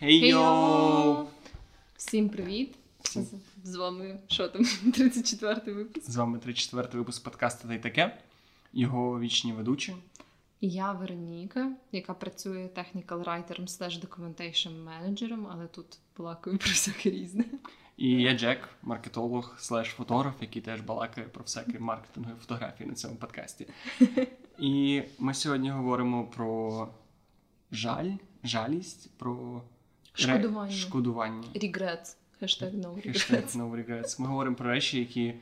Хей йоу! Всім привіт! Всім. З- вами що там? 34-й випуск. З вами 34 випуск подкасту та й таке. Його вічні ведучі. І я Вероніка, яка працює technical writer slash documentation менеджером, але тут балакаю про всяке різне. І я Джек, маркетолог слеш фотограф, який теж балакає про всякі маркетингові фотографії на цьому подкасті. І ми сьогодні говоримо про жаль, жалість, про Шкодування. шкодування. Regrets. Хештег no Хештег regrets. no regrets. Ми говоримо про речі, які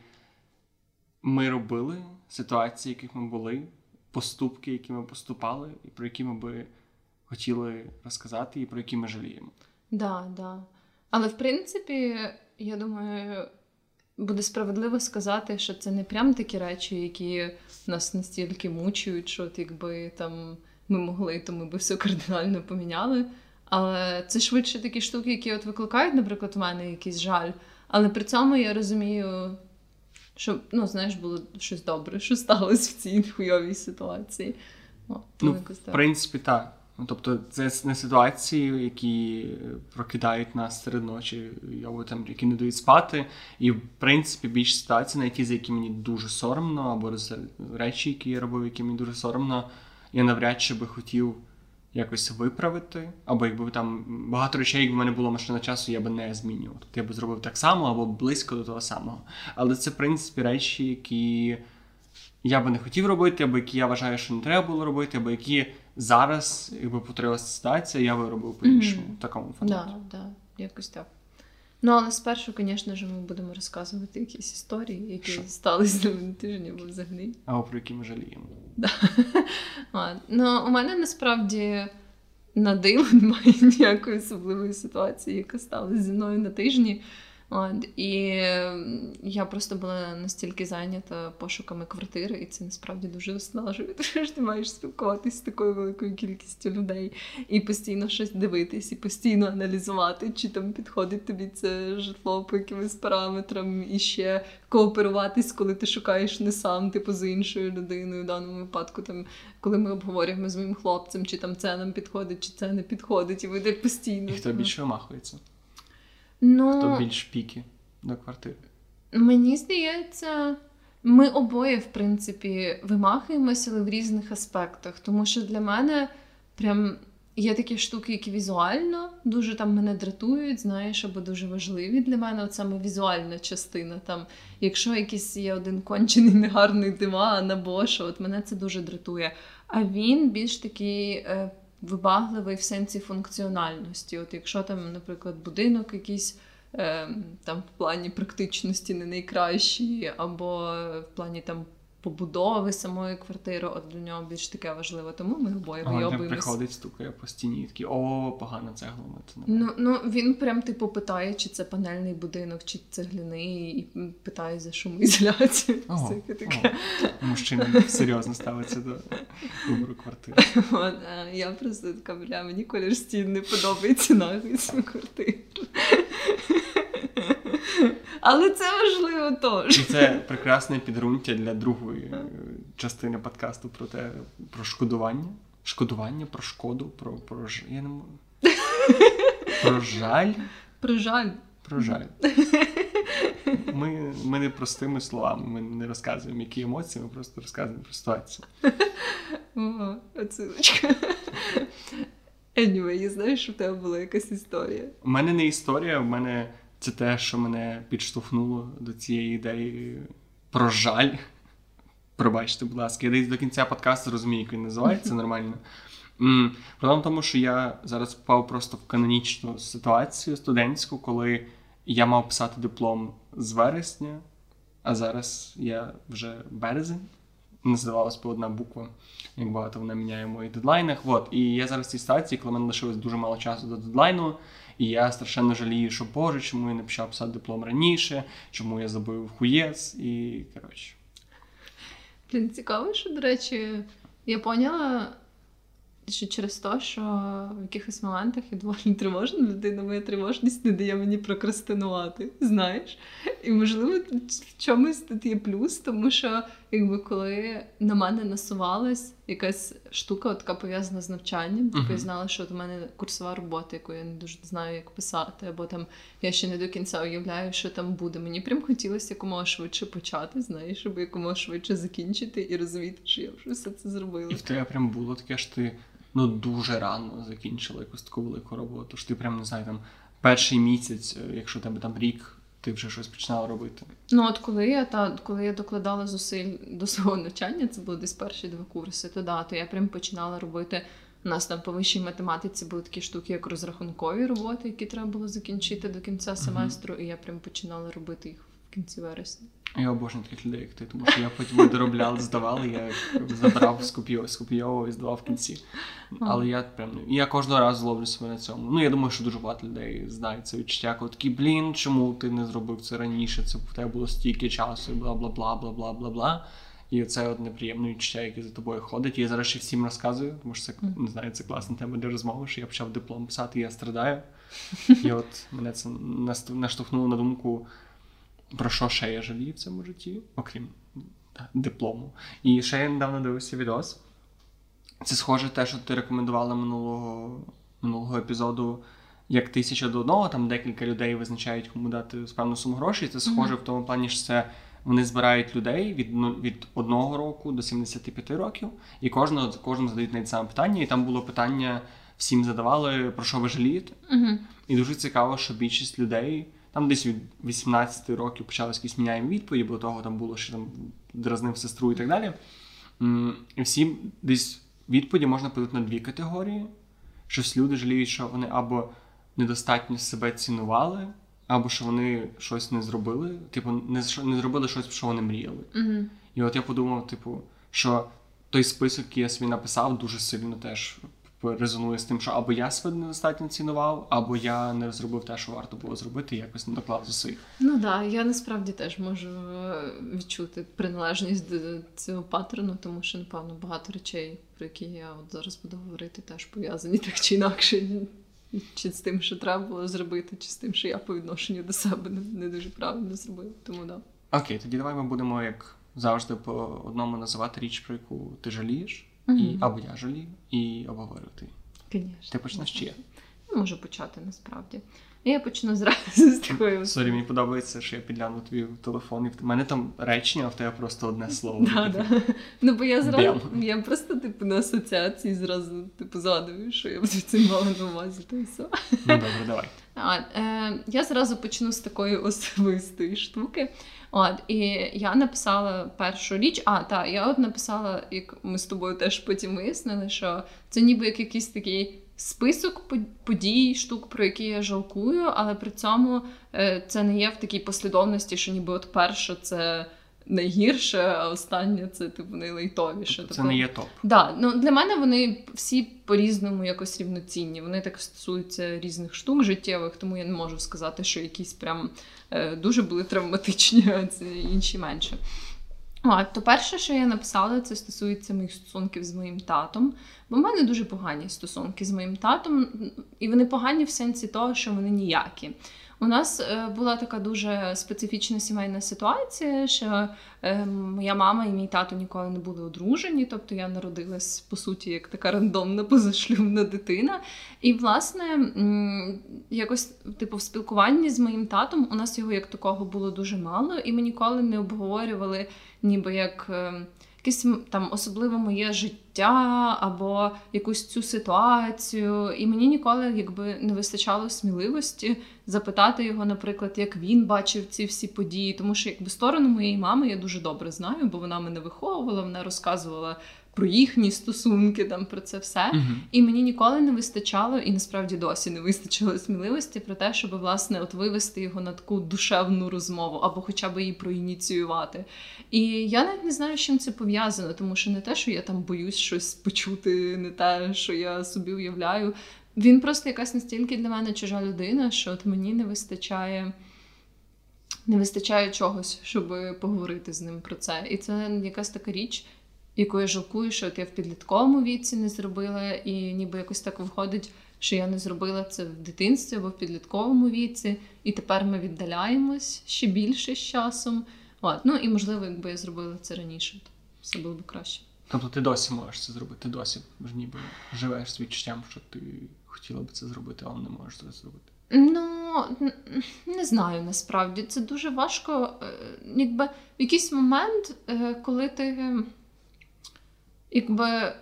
ми робили, ситуації, яких ми були, поступки, які ми поступали, і про які ми би хотіли розказати, і про які ми жаліємо. Да, да. Але в принципі, я думаю, буде справедливо сказати, що це не прям такі речі, які нас настільки мучують, що от якби там ми могли, то ми би все кардинально поміняли. Але це швидше такі штуки, які от викликають, наприклад, у мене якийсь жаль. Але при цьому я розумію, що ну, знаєш, було щось добре, що сталося в цій хуйовій ситуації. О, Ну, В принципі, так. Ну, тобто, це не ситуації, які прокидають нас серед ночі, або там які не дають спати. І в принципі більш ситуацій, навіть ті, за які мені дуже соромно, або речі, які я робив, які мені дуже соромно, я навряд чи би хотів якось виправити. Або якби там багато речей, якби в мене було машина часу, я би не змінював. Тобто я би зробив так само або близько до того самого. Але це, в принципі, речі, які я би не хотів робити, або які я вважаю, що не треба було робити, або які зараз, якби повторилася ситуація, я би робив по-іншому Мгм. в такому форматі. Да, да, якось так. Ну, але спершу, звісно ж, ми будемо розказувати якісь історії, які Шо? сталися на тижні або взагалі. Або про які ми жаліємо. А, ну, у мене насправді на диво немає ніякої особливої ситуації, яка сталася зі мною на тижні. От, і я просто була настільки зайнята пошуками квартири, і це насправді дуже виснажує. Тому що ти маєш спілкуватися з такою великою кількістю людей і постійно щось дивитись, і постійно аналізувати, чи там підходить тобі це житло по якимось параметрам, і ще кооперуватись, коли ти шукаєш не сам, типу з іншою людиною. В даному випадку, там, коли ми обговорюємо з моїм хлопцем, чи там це нам підходить, чи це не підходить, і ви так постійно. І хто більше вимахується, ну, хто більш піки до квартири. Мені здається, ми обоє, в принципі, вимахуємося, але в різних аспектах. Тому що для мене прям є такі штуки, які візуально дуже там мене дратують, знаєш, або дуже важливі для мене. От саме візуальна частина. Там, якщо якийсь є один кончений негарний диван або що, от мене це дуже дратує. А він більш такий. Вибагливий в сенсі функціональності. От якщо там, наприклад, будинок якийсь е, там в плані практичності не найкращий, або в плані там побудови самої квартири, от для нього більш таке важливе. Тому ми обоє вийобуємось. приходить, стукає по стіні і такий, о, погана цегла. Ну, ну він прям типу питає, чи це панельний будинок, чи цегляний, і питає за шумоізоляцію. Ого, таке. Мужчина серйозно ставиться до вибору квартири. А я просто така, бля, мені колір стін не подобається нахуй цю квартиру. Але це важливо І теж. це прекрасне підґрунтя для другої е, частини подкасту про те, про шкодування. Шкодування, про шкоду, про, про ж- я не можу. Про жаль. Про жаль. Про жаль. Ми, ми не простими словами, ми не розказуємо, які емоції, ми просто розказуємо про ситуацію. Ого, отсилочка. Anyway, я знаю, що в тебе була якась історія. У мене не історія, в мене це те, що мене підштовхнуло до цієї ідеї про жаль. Пробачте, будь ласка, я десь до кінця подкасту розумію, як він називається нормально. Проблема в тому, що я зараз попав просто в канонічну ситуацію студентську, коли я мав писати диплом з вересня, а зараз я вже березень. Не здавалось би одна буква, як багато вона міняє в моїх дедлайнах. От. І я зараз в цій ситуації, коли мене лишилось дуже мало часу до дедлайну, і я страшенно жалію, що Боже, чому я не почав писати диплом раніше, чому я забив хуєць, і коротше. Блін, цікаво, що, до речі, я поняла, що через те, що в якихось моментах я доволі тривожна людина, моя тривожність не дає мені прокрастинувати, знаєш? І можливо, в чомусь тут є плюс, тому що якби коли на мене насувалась якась штука, така пов'язана з навчанням, типу я знала, що от у мене курсова робота, яку я не дуже знаю, як писати, або там я ще не до кінця уявляю, що там буде. Мені прям хотілося якомога швидше почати, знаєш, щоб якомога швидше закінчити і розуміти, що я вже все це зробила. І в тебе прям було таке, що ти ну дуже рано закінчила якусь таку велику роботу. що ти прям не знаю, там перший місяць, е, якщо тебе там рік ти вже щось починала робити? Ну, от коли я та коли я докладала зусиль до свого навчання, це були десь перші два курси, то да, то я прям починала робити. У нас там по вищій математиці були такі штуки, як розрахункові роботи, які треба було закінчити до кінця семестру, uh-huh. і я прям починала робити їх в кінці вересня. Я обожнюю таких людей, як ти, тому що я потім доробляли, здавали, я забрав, скопійовував і здавав в кінці. Але я прям я кожного разу ловлю себе на цьому. Ну я думаю, що дуже багато людей знають це відчуття, коли такі, блін, чому ти не зробив це раніше? Це в тебе було стільки часу, і бла бла бла бла бла бла бла. І це от неприємне відчуття, яке за тобою ходить. І я зараз ще всім розказую, тому що це не знаю, це класна тема для розмови. що Я почав диплом писати, і я страдаю. І от мене це наштовхнуло на думку про що ще я жалію в цьому житті, окрім диплому. І ще я недавно дивився відос. Це схоже те, що ти рекомендувала минулого минулого епізоду, як тисяча до одного, там декілька людей визначають, кому дати певну суму грошей. Це схоже mm-hmm. в тому плані, що це вони збирають людей від від одного року до 75 років, і кожного кожному задають навіть саме питання. І там було питання, всім задавали, про що ви жалієте. Mm-hmm. І дуже цікаво, що більшість людей. Там десь від 18 років почалися якісь міняємо відповіді, бо того там було, що там дразнив сестру і так далі. І всі десь відповіді можна подати на дві категорії. Щось люди жаліють, що вони або недостатньо себе цінували, або що вони щось не зробили, типу, не не зробили щось, що вони мріяли. Mm-hmm. І от я подумав, типу, що той список, який я собі написав, дуже сильно теж резонує з тим, що або я себе недостатньо цінував, або я не зробив те, що варто було зробити, і якось не доклав зусиль. Ну так, да, я насправді теж можу е, відчути приналежність до цього паттерну, тому що, напевно, багато речей, про які я от зараз буду говорити, теж пов'язані так чи інакше. Чи з тим, що треба було зробити, чи з тим, що я по відношенню до себе не, не дуже правильно зробив. Тому да. Окей, тоді давай ми будемо, як завжди, по одному називати річ, про яку ти жалієш. І або я жалію, і обговорювати. Звісно. Ти почнеш чи я? Я можу почати насправді. Я почну зразу з такою. Sorry, мені подобається, що я підгляну твій телефон, і в мене там речення, а в тебе просто одне слово. Да, да. Ну, бо я зразу я просто типу на асоціації зразу типу згадую, що я цим мала на увазі. все. Ну добре, давай. А, е, Я зразу почну з такої особистої штуки. От, І я написала першу річ. А, так, я от написала, як ми з тобою теж потім вияснили, що це ніби як якийсь такий список подій, штук, про які я жалкую, але при цьому е, це не є в такій послідовності, що ніби от перше це. Найгірше, а останнє це типу найлайтовіше. Тобто це тобто, не є топ. Да, ну Для мене вони всі по-різному якось рівноцінні. Вони так стосуються різних штук життєвих, тому я не можу сказати, що якісь прям е, дуже були травматичні, а це інші менше. А, то перше, що я написала, це стосується моїх стосунків з моїм татом. Бо в мене дуже погані стосунки з моїм татом, і вони погані в сенсі того, що вони ніякі. У нас е, була така дуже специфічна сімейна ситуація, що е, моя мама і мій тато ніколи не були одружені, тобто я народилась по суті як така рандомна позашлюбна дитина. І, власне, якось типу в спілкуванні з моїм татом у нас його як такого було дуже мало, і ми ніколи не обговорювали, ніби як. Якесь там особливе моє життя або якусь цю ситуацію. І мені ніколи якби не вистачало сміливості запитати його, наприклад, як він бачив ці всі події. Тому що якби сторону моєї мами я дуже добре знаю, бо вона мене виховувала, вона розказувала про їхні стосунки, там про це все. Uh-huh. І мені ніколи не вистачало, і насправді досі не вистачило сміливості про те, щоб власне от вивести його на таку душевну розмову або хоча б її проініціювати. І я навіть не знаю, з чим це пов'язано, тому що не те, що я там боюсь щось почути, не те, що я собі уявляю. Він просто якась настільки для мене чужа людина, що от мені не вистачає. Не вистачає чогось, щоб поговорити з ним про це. І це якась така річ, яку я жалкую, що от я в підлітковому віці не зробила, і ніби якось так виходить, що я не зробила це в дитинстві або в підлітковому віці, і тепер ми віддаляємось ще більше з часом. От. Ну і можливо, якби я зробила це раніше, то все було б краще. Тобто ти досі можеш це зробити, ти досі ніби живеш з відчуттям, що ти хотіла би це зробити, але не можеш це зробити. Ну не знаю насправді. Це дуже важко. Е, якби в якийсь момент, е, коли ти якби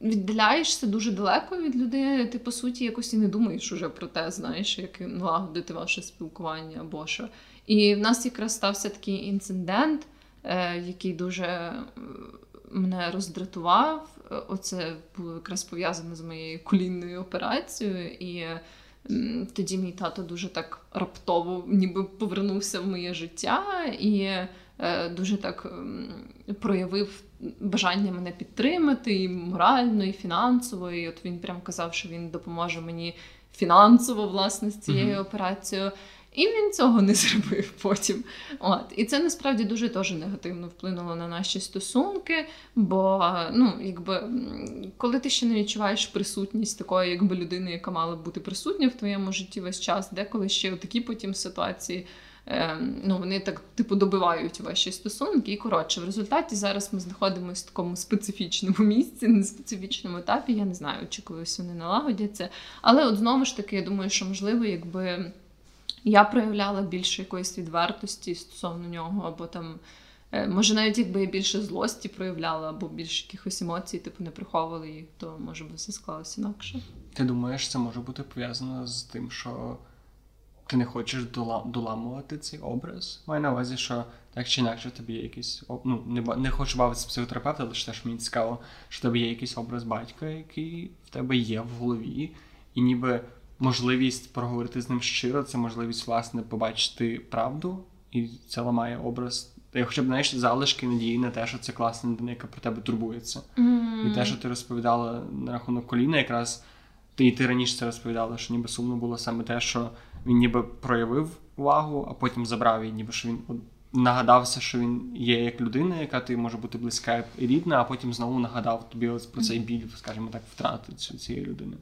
віддаляєшся дуже далеко від людини, ти по суті якось і не думаєш уже про те, знаєш, як налагодити ваше спілкування або що. І в нас якраз стався такий інцидент, е, який дуже мене роздратував. Оце було якраз пов'язано з моєю колінною операцією. І тоді мій тато дуже так раптово ніби повернувся в моє життя і е, дуже так проявив бажання мене підтримати і морально, і фінансово. І от він прям казав, що він допоможе мені фінансово власне з цією mm-hmm. операцією. І він цього не зробив потім. От. І це насправді дуже теж негативно вплинуло на наші стосунки. Бо ну, якби, коли ти ще не відчуваєш присутність такої, якби людини, яка мала бути присутня в твоєму житті весь час, деколи ще такі потім ситуації. Ем, ну, вони так типу добивають ваші стосунки. І коротше, в результаті зараз ми знаходимося в такому специфічному місці, на специфічному етапі. Я не знаю, чи колись вони налагодяться. Але от знову ж таки, я думаю, що можливо, якби я проявляла більше якоїсь відвертості стосовно нього, або там. Е, може, навіть якби я більше злості проявляла, або більше якихось емоцій, типу не приховувала їх, то може би все склалося інакше. Ти думаєш, це може бути пов'язано з тим, що ти не хочеш доламувати цей образ? Маю на увазі, що так чи інакше тобі є якийсь ну, не не хочу бавитися психотерапевта, але теж мені цікаво, що тобі є якийсь образ батька, який в тебе є в голові, і ніби можливість проговорити з ним щиро, це можливість, власне, побачити правду, і це ламає образ. Я хоча б знаєш, залишки надії на те, що це класна людина, яка про тебе турбується. Mm. І те, що ти розповідала на рахунок коліна, якраз ти і ти раніше це розповідала, що ніби сумно було саме те, що він ніби проявив увагу, а потім забрав її, ніби що він нагадався, що він є як людина, яка ти може бути близька і рідна, а потім знову нагадав тобі ось про цей біль, скажімо так, втрати цієї людини.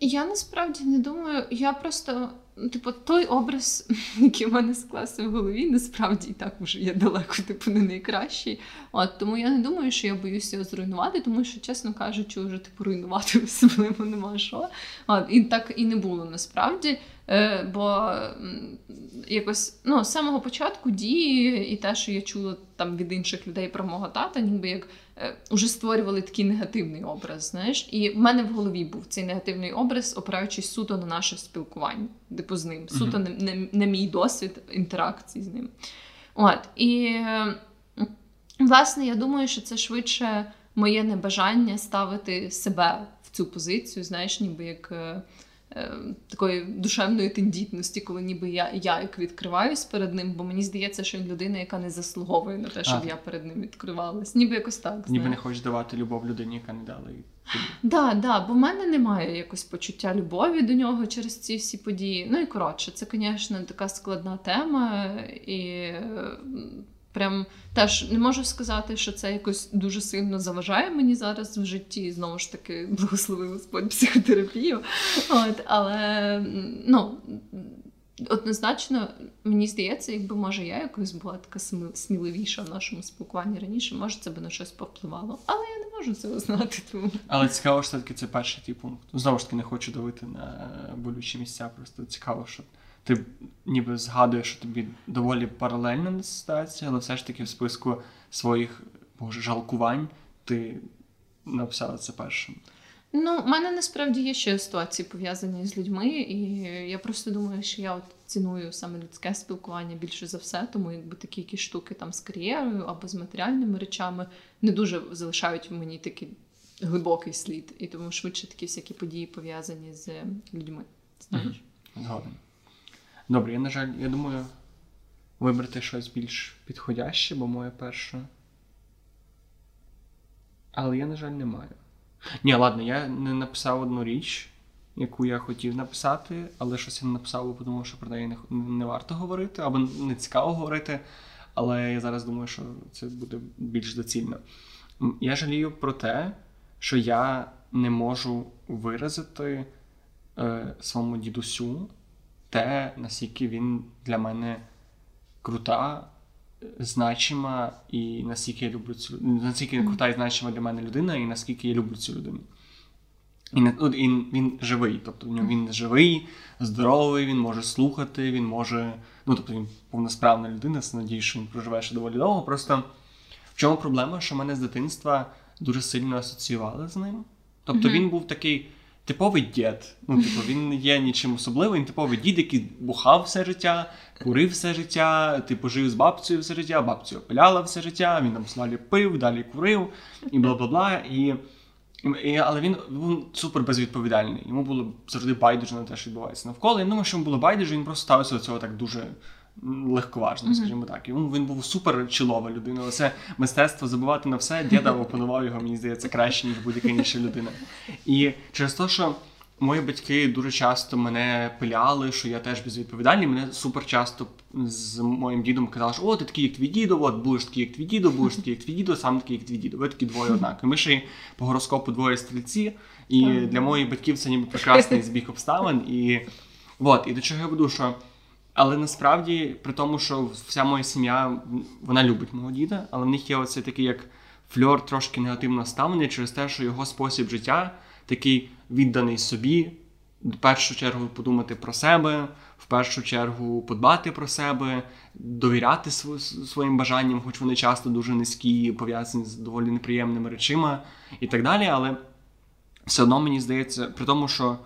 Я насправді не думаю, я просто, типу, той образ, який в мене склався в голові, насправді і так вже є далеко, типу, не найкращий. От тому я не думаю, що я боюся його зруйнувати, тому що, чесно кажучи, вже типу руйнувати особливо нема що. От, І так і не було насправді. Е, Бо якось ну, з самого початку дії і те, що я чула там від інших людей про мого тата, ніби як е, уже створювали такий негативний образ. знаєш. І в мене в голові був цей негативний образ, опираючись суто на наше спілкування, типу з ним, суто uh-huh. на, на, на мій досвід інтеракції з ним. От, І, власне, я думаю, що це швидше моє небажання ставити себе в цю позицію, знаєш, ніби як. Е, Е, такої душевної тендітності, коли ніби я я як відкриваюсь перед ним, бо мені здається, що він людина, яка не заслуговує на те, щоб а. я перед ним відкривалась. Ніби якось так. Ніби знаєш. не хочеш давати любов людині, яка не дала їй. Да, да, бо в мене немає якось почуття любові до нього через ці всі події. Ну і коротше, це, звісно, така складна тема, і прям теж не можу сказати, що це якось дуже сильно заважає мені зараз в житті. Знову ж таки, благословив Господь психотерапію. От, Але ну. Однозначно, мені здається, якби може я якось була така сміливіша в нашому спілкуванні раніше, може це би на щось повпливало. Але я не можу цього знати. Тому але цікаво, що таки це перший тій пункт. Знову ж таки, не хочу давити на болючі місця. Просто цікаво, що ти ніби згадуєш, що тобі доволі паралельна ситуація, але все ж таки в списку своїх боже, жалкувань ти написала це першим. Ну, в мене насправді є ще ситуації пов'язані з людьми, і я просто думаю, що я от ціную саме людське спілкування більше за все, тому якби такі якісь штуки там з кар'єрою або з матеріальними речами не дуже залишають в мені такий глибокий слід, і тому швидше такі всякі події пов'язані з людьми. Знаєш? Згоден. Добре, я, на жаль, я думаю, вибрати щось більш підходяще, бо моє перше. Але я, на жаль, не маю. Ні, ладно, я не написав одну річ, яку я хотів написати, але щось я не написав, бо подумав, що про неї не, не варто говорити, або не цікаво говорити. Але я зараз думаю, що це буде більш доцільно. Я жалію про те, що я не можу виразити е, своєму дідусю те, наскільки він для мене крута значима і наскільки я люблю цю наскільки крута і значима для мене людина, і наскільки я люблю цю людину. І він, живий, тобто він живий, здоровий, він може слухати, він може. Ну, тобто він повносправна людина, надіюсь, що він проживе ще доволі довго. Просто в чому проблема, що мене з дитинства дуже сильно асоціювали з ним. Тобто mm-hmm. він був такий типовий дід. Ну, типу, він не є нічим особливим, він типовий дід, який бухав все життя, курив все життя, типу жив з бабцею все життя, бабцю опиляла все життя, він там слалі пив, далі курив і бла бла бла. І і, Але він був супер безвідповідальний. Йому було завжди байдуже на те, що відбувається навколо. Я думаю, що йому було байдуже, він просто ставився до цього так дуже легковажно, mm-hmm. скажімо так. І він, він був супер чолова людина. Оце мистецтво забувати на все. Діда опанував його, мені здається, краще, ніж будь-яка інша людина. І через те, що Мої батьки дуже часто мене пиляли, що я теж безвідповідальний. Мене супер часто з моїм дідом казали, що о, ти такий, як твій дідо, от будеш такий, як твій дідо, будеш такий, як твій дідо, сам такий, як твій дідо. Ви такі двоє однакові. Ми ще й по гороскопу двоє стрільці, і для моїх батьків це ніби прекрасний збіг обставин. І от, і до чого я веду, що. Але насправді, при тому, що вся моя сім'я вона любить мого діда, але в них є оцей такий як фльор трошки негативного ставлення через те, що його спосіб життя такий відданий собі, в першу чергу подумати про себе, в першу чергу подбати про себе, довіряти своїм бажанням, хоч вони часто дуже низькі, пов'язані з доволі неприємними речима і так далі. Але все одно мені здається, при тому, що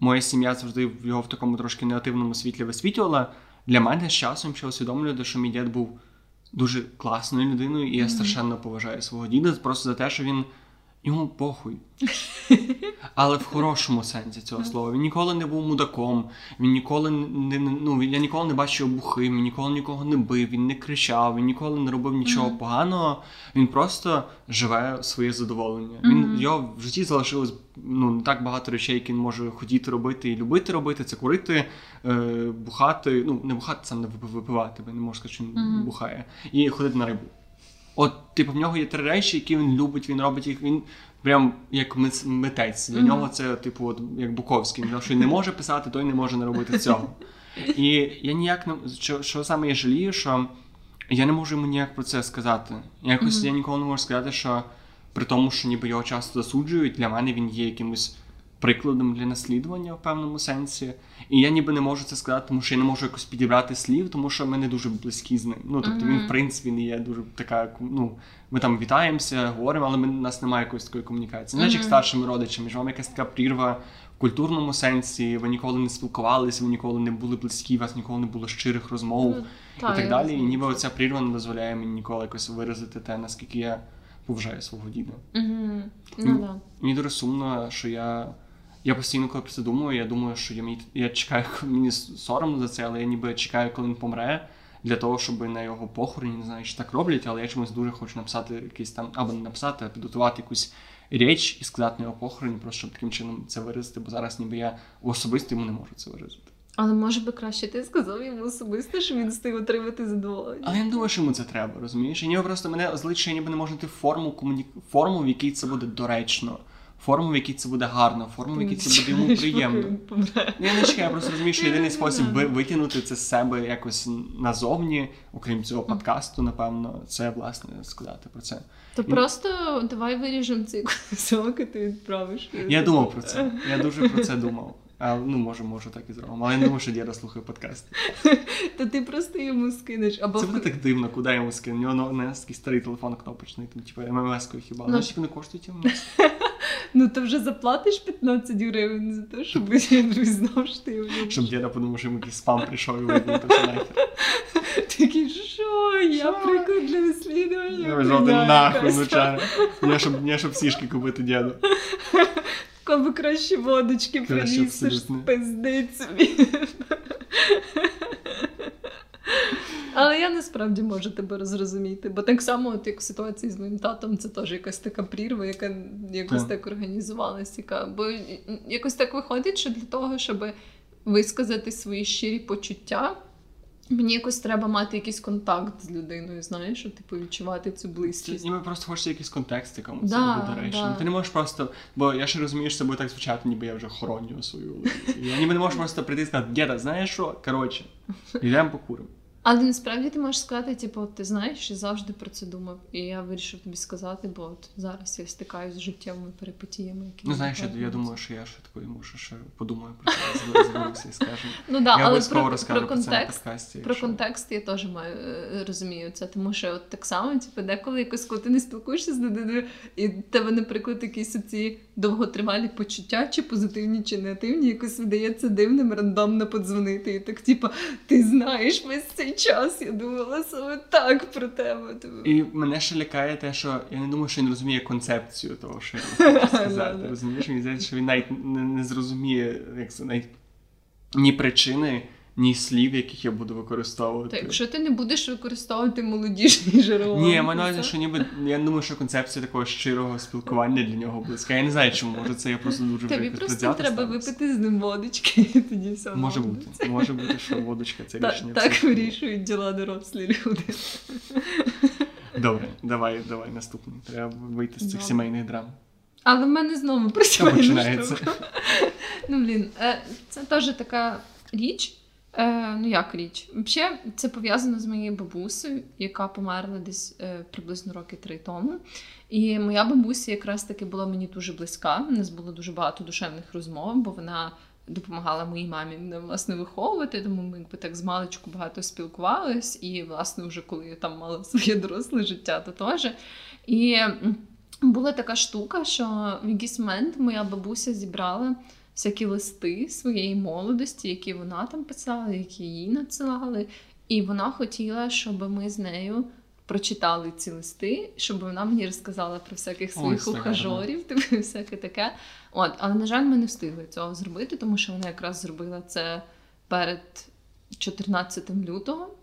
моя сім'я завжди його в такому трошки негативному світлі висвітлювала, для мене з часом ще усвідомлювати, що мій дід був дуже класною людиною, і я страшенно поважаю свого діда просто за те, що він. Йому похуй. Але в хорошому сенсі цього слова. Він ніколи не був мудаком, він ніколи не ну, я ніколи не бачив бухим, він ніколи нікого не бив, він не кричав, він ніколи не робив нічого mm-hmm. поганого. Він просто живе своє задоволення. Mm-hmm. Він його в житті залишилось ну, не так багато речей, які він може хотіти робити і любити робити. Це курити, е, бухати, ну не бухати, сам не випивати, бо не можу сказати, що він mm-hmm. бухає, і ходити на рибу. От, типу, в нього є три речі, які він любить, він робить їх. Він прям як митець. Для mm-hmm. нього це, типу, от як Буковський. Він що не може писати, той не може не робити цього. І я ніяк не що, що саме я жалію, що я не можу йому ніяк про це сказати. Якось mm-hmm. я ніколи не можу сказати, що при тому, що ніби його часто засуджують, для мене він є якимось прикладом для наслідування в певному сенсі. І я ніби не можу це сказати, тому що я не можу якось підібрати слів, тому що ми не дуже близькі з ним. Ну тобто mm-hmm. він, в принципі, не є дуже така. Ну ми там вітаємося, говоримо, але ми, у нас немає якоїсь такої комунікації. Знаєш, mm-hmm. як старшими родичами, між вами якась така прірва в культурному сенсі. Ви ніколи не спілкувалися, ви ніколи не були близькі, у вас ніколи не було щирих розмов mm-hmm. і так далі. І ніби оця прірва не дозволяє мені ніколи якось виразити те, наскільки я поважаю свого діда. Ну. Мені дуже сумно, що я. Я постійно, коли про це думаю, я думаю, що я я чекаю, мені соромно за це, але я ніби чекаю, коли він помре, для того, щоб на його похороні, не знаю, чи так роблять, але я чомусь дуже хочу написати якийсь там, або не написати, а підготувати якусь річ і сказати на його похороні, просто щоб таким чином це виразити, бо зараз ніби я особисто йому не можу це виразити. Але може би краще ти сказав йому особисто, що він встиг отримати задоволення. Але я не думаю, що йому це треба, розумієш? І ніби просто мене злить, що я ніби не можу знайти форму комуні... форму, в якій це буде доречно форму, в якій це буде гарно, форму, в якій це буде йому приємно. Я не чекаю, я просто розумію, що єдиний спосіб витягнути це з себе якось назовні, окрім цього подкасту, напевно, це власне сказати про це. То просто давай виріжемо цей кусок, і ти відправиш. Я думав про це. Я дуже про це думав. А, Ну, може, може, так і зробимо. Але я не думаю, що діда слухає подкаст. То ти просто йому скинеш. Або... Це буде так дивно, куди йому скину. У нього не такий старий телефон кнопочний, там, типу, ММС-кою хіба. Ну, скільки не коштують ММС? Ну, ти вже заплатиш 15 гривень за те, щоб він знав, що ти його Щоб діда подумав, що йому якийсь спам прийшов і видно, то. Такий, що? Я приклад для вислідування. Я жовтим нахуй, ну Не, щоб, не, щоб сішки купити діду. Кому краще водочки принісеш, пиздить собі. Але я насправді можу тебе зрозуміти, бо так само, от як в ситуації з моїм татом, це теж якась така прірва, яка якось так, організувалася. Яка... Бо якось так виходить, що для того, щоб висказати свої щирі почуття. Мені якось треба мати якийсь контакт з людиною, знаєш, щоб типу відчувати цю близькість. Ніби просто хочеться якийсь контекст якому да, це буде доречно. Да. Ти не можеш просто, бо я ще розумію, що це буде так звучати, ніби я вже хороню свою. Я ніби не можу просто прийти і сказати, діда, знаєш що? Коротше, йдемо покуримо. Але насправді ти можеш сказати, типу, ти знаєш, я завжди про це думав. І я вирішив тобі сказати, бо от зараз я стикаюся з життєвими перипетіями, які Ну, знаєш, я, я думаю, що я ще такою мушу ще подумаю про це, зберуся і скажу. Ну да, я але обов'язково про, розкажу про про це на контекст. Про контекст я теж маю е, розумію це, тому що от так само, типу, деколи якось, коли ти не спілкуєшся з людиною, і тебе, наприклад, якісь оці довготривалі почуття, чи позитивні, чи негативні, якось видається дивним рандомно подзвонити. І так, типу, ти знаєш весь цей час. Я думала саме так про тебе. І мене ще лякає те, що я не думаю, що він розуміє концепцію того, що я хочу сказати. Розумієш, мені здається, що він навіть не зрозуміє як це, навіть ні причини, ні слів, яких я буду використовувати. Та якщо ти не будеш використовувати молодіжний жаргон. Ні, я то маю на що ніби я думаю, що концепція такого щирого спілкування для нього близька. Я не знаю, чому може це я просто дуже Тобі просто треба випити з ним водочки, і тоді все Може бути, може бути, що водочка це рішення. так вирішують діла дорослі люди. Добре, давай, давай наступний. Треба вийти з цих Добре. сімейних драм. Але в мене знову про сімейну штуку. Ну, блін, е, це теж така річ. Е, ну, як річ? Взагалі, це пов'язано з моєю бабусею, яка померла десь е, приблизно роки три тому. І моя бабуся якраз таки була мені дуже близька. У нас було дуже багато душевних розмов, бо вона допомагала моїй мамі мене власне виховувати, тому ми якби так з маличку багато спілкувались. І, власне, вже коли я там мала своє доросле життя, то теж. І була така штука, що в якийсь момент моя бабуся зібрала всякі листи своєї молодості, які вона там писала, які їй надсилали. І вона хотіла, щоб ми з нею прочитали ці листи, щоб вона мені розказала про всяких своїх ухажорів, типу, всяке таке. От, але, на жаль, ми не встигли цього зробити, тому що вона якраз зробила це перед 14 лютого.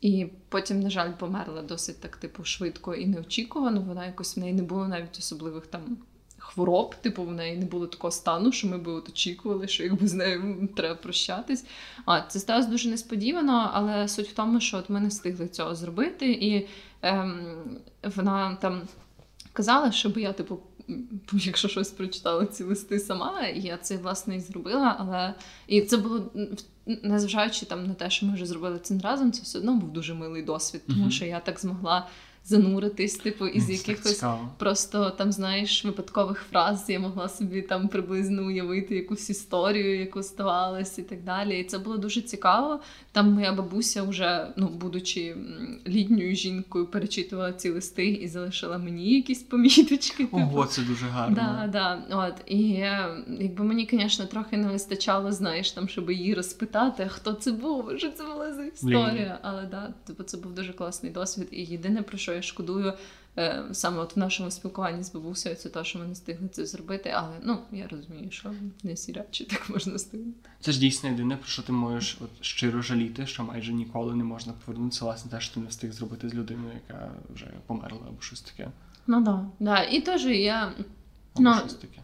І потім, на жаль, померла досить так, типу, швидко і неочікувано. Вона якось в неї не було навіть особливих там хвороб, типу, в неї не було такого стану, що ми би от очікували, що якби з нею треба прощатись. А це сталося дуже несподівано, але суть в тому, що от ми не встигли цього зробити, і ем, вона там казала, щоб я, типу, якщо щось прочитала ці листи сама, і я це власне і зробила. Але і це було незважаючи там на те, що ми вже зробили це разом, це все одно був дуже милий досвід, тому що я так змогла зануритись, типу, із Це якихось цікаво. просто там, знаєш, випадкових фраз я могла собі там приблизно уявити якусь історію, яку ставалась і так далі. І це було дуже цікаво. Там моя бабуся, вже, ну, будучи літньою жінкою, перечитувала ці листи і залишила мені якісь поміточки. Типу. Ого, це дуже гарно. Да, да. От. І е, якби мені, звісно, трохи не вистачало, знаєш, там, щоб її розпитати, хто це був, що це була за історія. Але да, типу, це був дуже класний досвід. І єдине, про що я шкодую, е, саме от в нашому спілкуванні з бабусею, це те, що ми не встигли це зробити. Але ну, я розумію, що не всі речі так можна встигнути. Це ж дійсно єдине, про що ти можеш от щиро жаліти, що майже ніколи не можна повернутися, власне, те, що ти не встиг зробити з людиною, яка вже померла або щось таке. Ну да. да. І теж я. Або Ну, щось таке.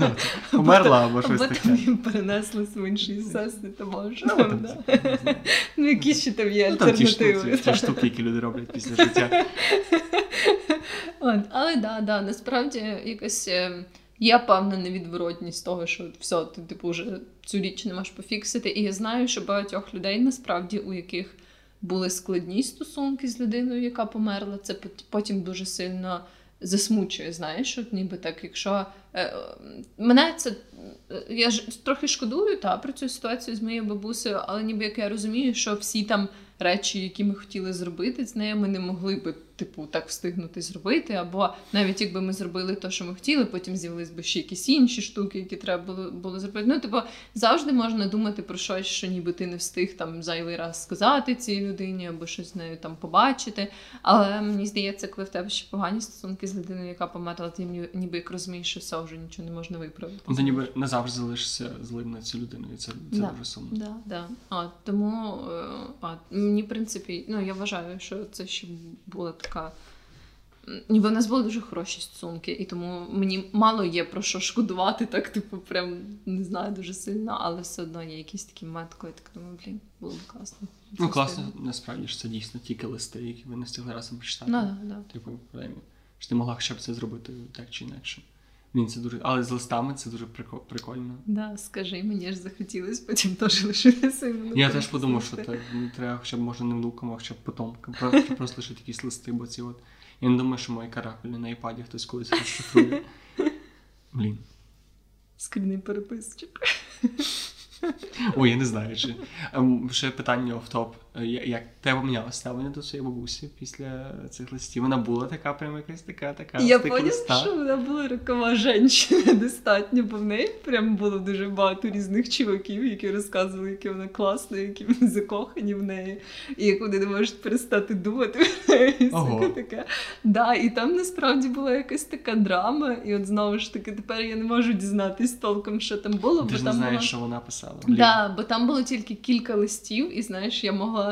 Ну, померла або щось Або таке. тобі перенеслись в інші сесни, то може. Ну, там да. не знаю. Ну, які ще там є Ну, там ті штуки, альтернативи. які люди роблять після життя. От, але да, да, насправді якась е, є певна невідворотність того, що все, ти типу вже цю річ не можеш пофіксити. І я знаю, що багатьох людей насправді, у яких були складні стосунки з людиною, яка померла, це потім дуже сильно засмучує. Знаєш, от ніби так, якщо е, мене це я ж трохи шкодую та про цю ситуацію з моєю бабусею, але ніби як я розумію, що всі там речі, які ми хотіли зробити з нею, ми не могли би, типу, так встигнути зробити. Або навіть якби ми зробили те, що ми хотіли, потім з'явились би ще якісь інші штуки, які треба було, було зробити. Ну, типу, завжди можна думати про щось, що ніби ти не встиг там зайвий раз сказати цій людині, або щось з нею там побачити. Але мені здається, коли в тебе ще погані стосунки з людиною, яка померла, ти ні- ніби як розумієш, що все вже нічого не можна виправити. Ну, Ти ніби назавжди залишишся злим на цю людину, і це, це Да. дуже сумно. Да, да. А, тому е, а, мені, в принципі, ну я вважаю, що це ще була така. Ніби в нас були дуже хороші стосунки, і тому мені мало є про що шкодувати, так, типу, прям не знаю дуже сильно, але все одно є якісь такі метки, я так думаю, блін, було б класно. Ну, Це класно, стиль. насправді ж це дійсно тільки листи, які ви не встигли разом прочитати. Ну, да, да. Типу, принаймні, що ти могла хоча б це зробити так чи інакше. Блін, це дуже. Але з листами це дуже прико- прикольно. Да, скажи, мені ж захотілося потім теж лишити своїм Я теж подумав, що так треба хоча б може не внукам, а хоча б потомкам. Просто, просто лишити якісь листи, бо ці от. Я не думаю, що мої каракулі на iPad хтось колись розшифрує. Блін. Скрінний переписчик. Ой, я не знаю. Чи... Ем, Ще питання офтоп. Е, Як тебе поміняло ставлення до своєї бабусі після цих листів? Вона була така, прям якась така, така. Я тих поняла, що вона була рокова жінка достатньо, бо в неї прям було дуже багато різних чуваків, які розказували, які вона класна, які вони закохані в неї, і як вони не можуть перестати думати в неї. Ого. таке. Да, і там насправді була якась така драма, і от знову ж таки тепер я не можу дізнатись толком, що там було, Ти бо ж не знаєш, була... що вона писала. Блін. Да, бо там було тільки кілька листів, і знаєш, я могла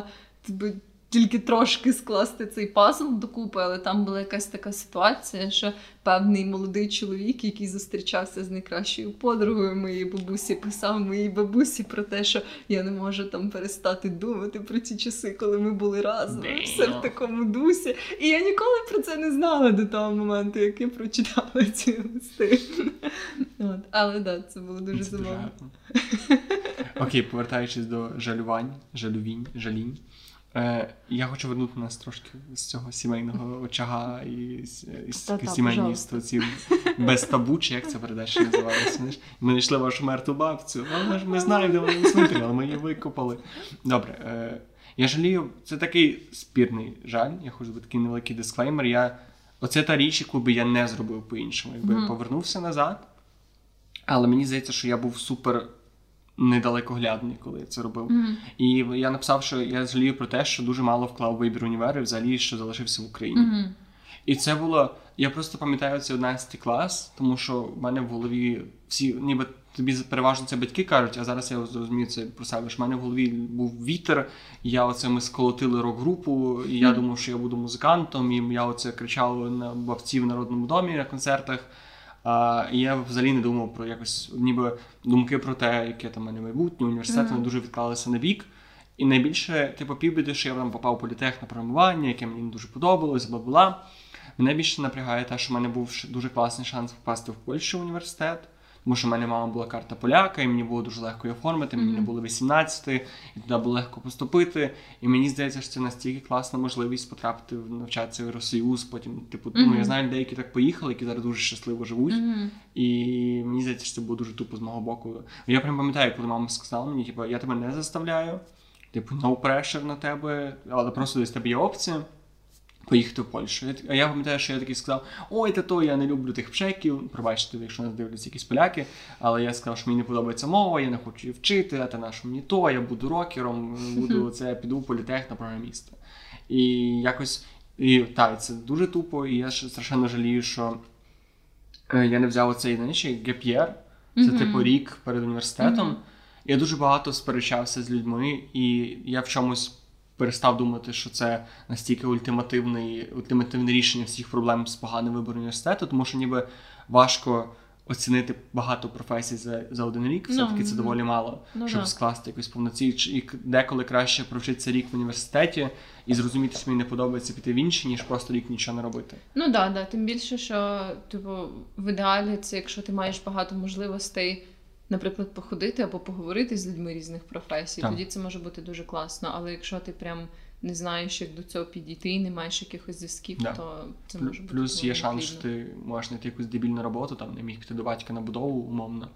тобі тільки трошки скласти цей пазл докупи, але там була якась така ситуація, що певний молодий чоловік, який зустрічався з найкращою подругою моєї бабусі, писав моїй бабусі про те, що я не можу там перестати думати про ті часи, коли ми були разом. Damn. Все в такому дусі. І я ніколи про це не знала до того моменту, як я прочитала ці листи. От. Але да, це було дуже забавно. Окей, повертаючись до жалювань, жалювінь, жалінь. Е, я хочу вернути нас трошки з цього сімейного очага і з, із Та-та, без табу, чи як це передача називалася. Ми знайшли вашу мертву бабцю, але ж ми знаємо, де вона смотрі, але ми її викопали. Добре. Е, я жалію, це такий спірний жаль. Я хочу зробити такий невеликий дисклеймер. Я, оце та річ, яку би я не зробив по-іншому. Якби я повернувся назад. Але мені здається, що я був супер недалекоглядний, коли я це робив. Мгм. І я написав, що я жалію про те, що дуже мало вклав вибір універу, і взагалі що залишився в Україні. Мгм. І це було. Я просто пам'ятаю цей 11 клас, тому що в мене в голові всі, ніби тобі переважно це батьки кажуть, а зараз я зрозумію це про себе. що в мене в голові був вітер, і я оце ми сколотили рок-групу, і я Мгм. думав, що я буду музикантом, і я оце кричав на бабці в народному домі на концертах. А, і я взагалі не думав про якось ніби думки про те, яке там мене майбутнє, університет, mm-hmm. дуже відклалися на бік. І найбільше, типу, півбіди, що я там попав в політех на програмування, яке мені дуже подобалось, бла бла. Мене більше напрягає те, що в мене був дуже класний шанс попасти в Польщу в університет, тому що в мене мама була карта поляка, і мені було дуже легко її оформити, мені не було 18, і туди було легко поступити. І мені здається, що це настільки класна можливість потрапити в навчатися в Євросоюз. Потім, типу, ну я знаю людей, які так поїхали, які зараз дуже щасливо живуть. І мені здається, що це було дуже тупо з мого боку. Я прям пам'ятаю, коли мама сказала мені, типу, я тебе не заставляю, типу, no pressure на тебе, але просто десь тебе є опція. Поїхати в Польщу. А я пам'ятаю, що я такий сказав: ой, та то я не люблю тих пшеків. Пробачте, якщо нас дивляться якісь поляки. Але я сказав, що мені не подобається мова, я не хочу її вчити, а та на що мені то, я буду рокером, буду це, піду в політех на програміста. І якось, і так, це дуже тупо, і я страшенно жалію, що е, я не взяв оцей як геп'єр. Це Мгм. типу рік перед університетом. Мгм. Я дуже багато сперечався з людьми, і я в чомусь перестав думати, що це настільки ультимативний, ультимативне рішення всіх проблем з поганим вибором університету, тому що ніби важко оцінити багато професій за, за один рік. Все таки Ну, це ну. доволі мало, Ну, щоб скласти якусь повноцінну. І деколи краще провчитися рік в університеті і зрозуміти, що мені не подобається піти в інший, ніж просто рік нічого не робити. Ну да, да. Тим більше, що типу, в ідеалі це якщо ти маєш багато можливостей, наприклад, походити або поговорити з людьми різних професій, Так. тоді це може бути дуже класно. Але якщо ти прям не знаєш, як до цього підійти, і не маєш якихось зв'язків, Да. то це може бути Плюс є шанс, що ти можеш знайти якусь дебільну роботу, там не міг піти до батька на будову умовно,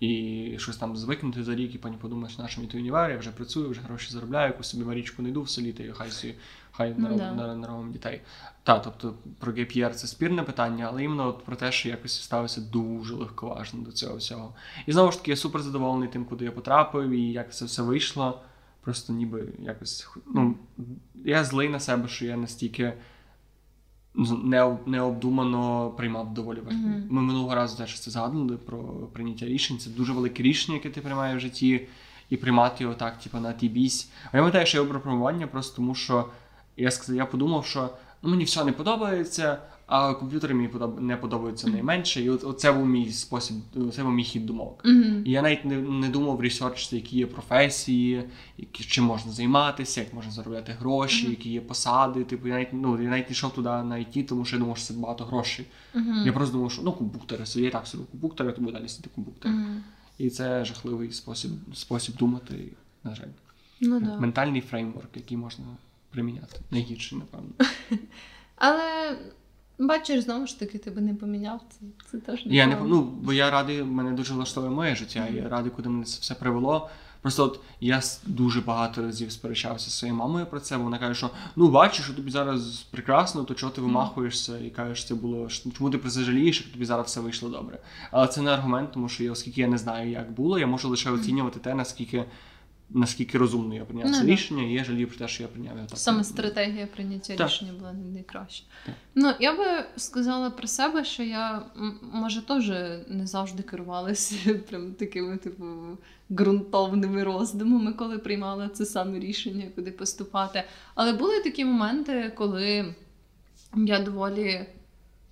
і щось там звикнути за рік, і потім подумаєш, на що мені той універ, я вже працюю, вже гроші заробляю, якусь собі марічку не йду в селі, та й хай собі хай Ну, народ- да. на- наробимо дітей. Та, тобто про GPR це спірне питання, але іменно от про те, що якось ставився дуже легковажно до цього всього. І знову ж таки, я супер задоволений тим, куди я потрапив, і як це все вийшло. Просто ніби якось. Ну, я злий на себе, що я настільки необдумано приймав доволі важкі. Mm-hmm. Ми минулого разу теж це згадували про прийняття рішень. Це дуже велике рішення, яке ти приймаєш в житті, і приймати його так, типу, на тій бісь. А я пам'ятаю, що я обрав програмування просто тому, що я сказав, я подумав, що мені все не подобається, а комп'ютери мені подоб... не подобаються найменше. І от, оце був мій спосіб, це був мій хід думок. Мгм. І я навіть не, не думав ресерчити, які є професії, які, чим можна займатися, як можна заробляти гроші, Мгм. які є посади. Типу, я навіть, ну, я навіть не йшов туди на IT, тому що я думав, що це багато грошей. Мгм. Я просто думав, що ну комп'ютери, я так собі комп'ютери, то буду далі сидіти комп'ютери. І це жахливий спосіб, спосіб думати, на жаль. Ну да. Ментальний фреймворк, який можна приміняти. Найгірший, напевно. Але бачиш, знову ж таки, ти би не поміняв це. Це теж Я не ну, бо я радий, мене дуже влаштовує моє життя, і я радий, куди мене це все привело. Просто от я дуже багато разів сперечався зі своєю мамою про це, бо вона каже, що ну бачиш, що тобі зараз прекрасно, то чого ти вимахуєшся і кажеш, це було чому ти про це жалієш, як тобі зараз все вийшло добре. Але це не аргумент, тому що я, оскільки я не знаю, як було, я можу лише оцінювати те, наскільки. Наскільки розумно я прийняв Ну, це да. рішення, і я жалію про те, що я прийняв його так. Саме стратегія прийняття Так. рішення була не найкраща. Так. Ну, я би сказала про себе, що я може теж не завжди керувалася прям такими, типу, ґрунтовними роздумами, коли приймала це саме рішення, куди поступати. Але були такі моменти, коли я доволі.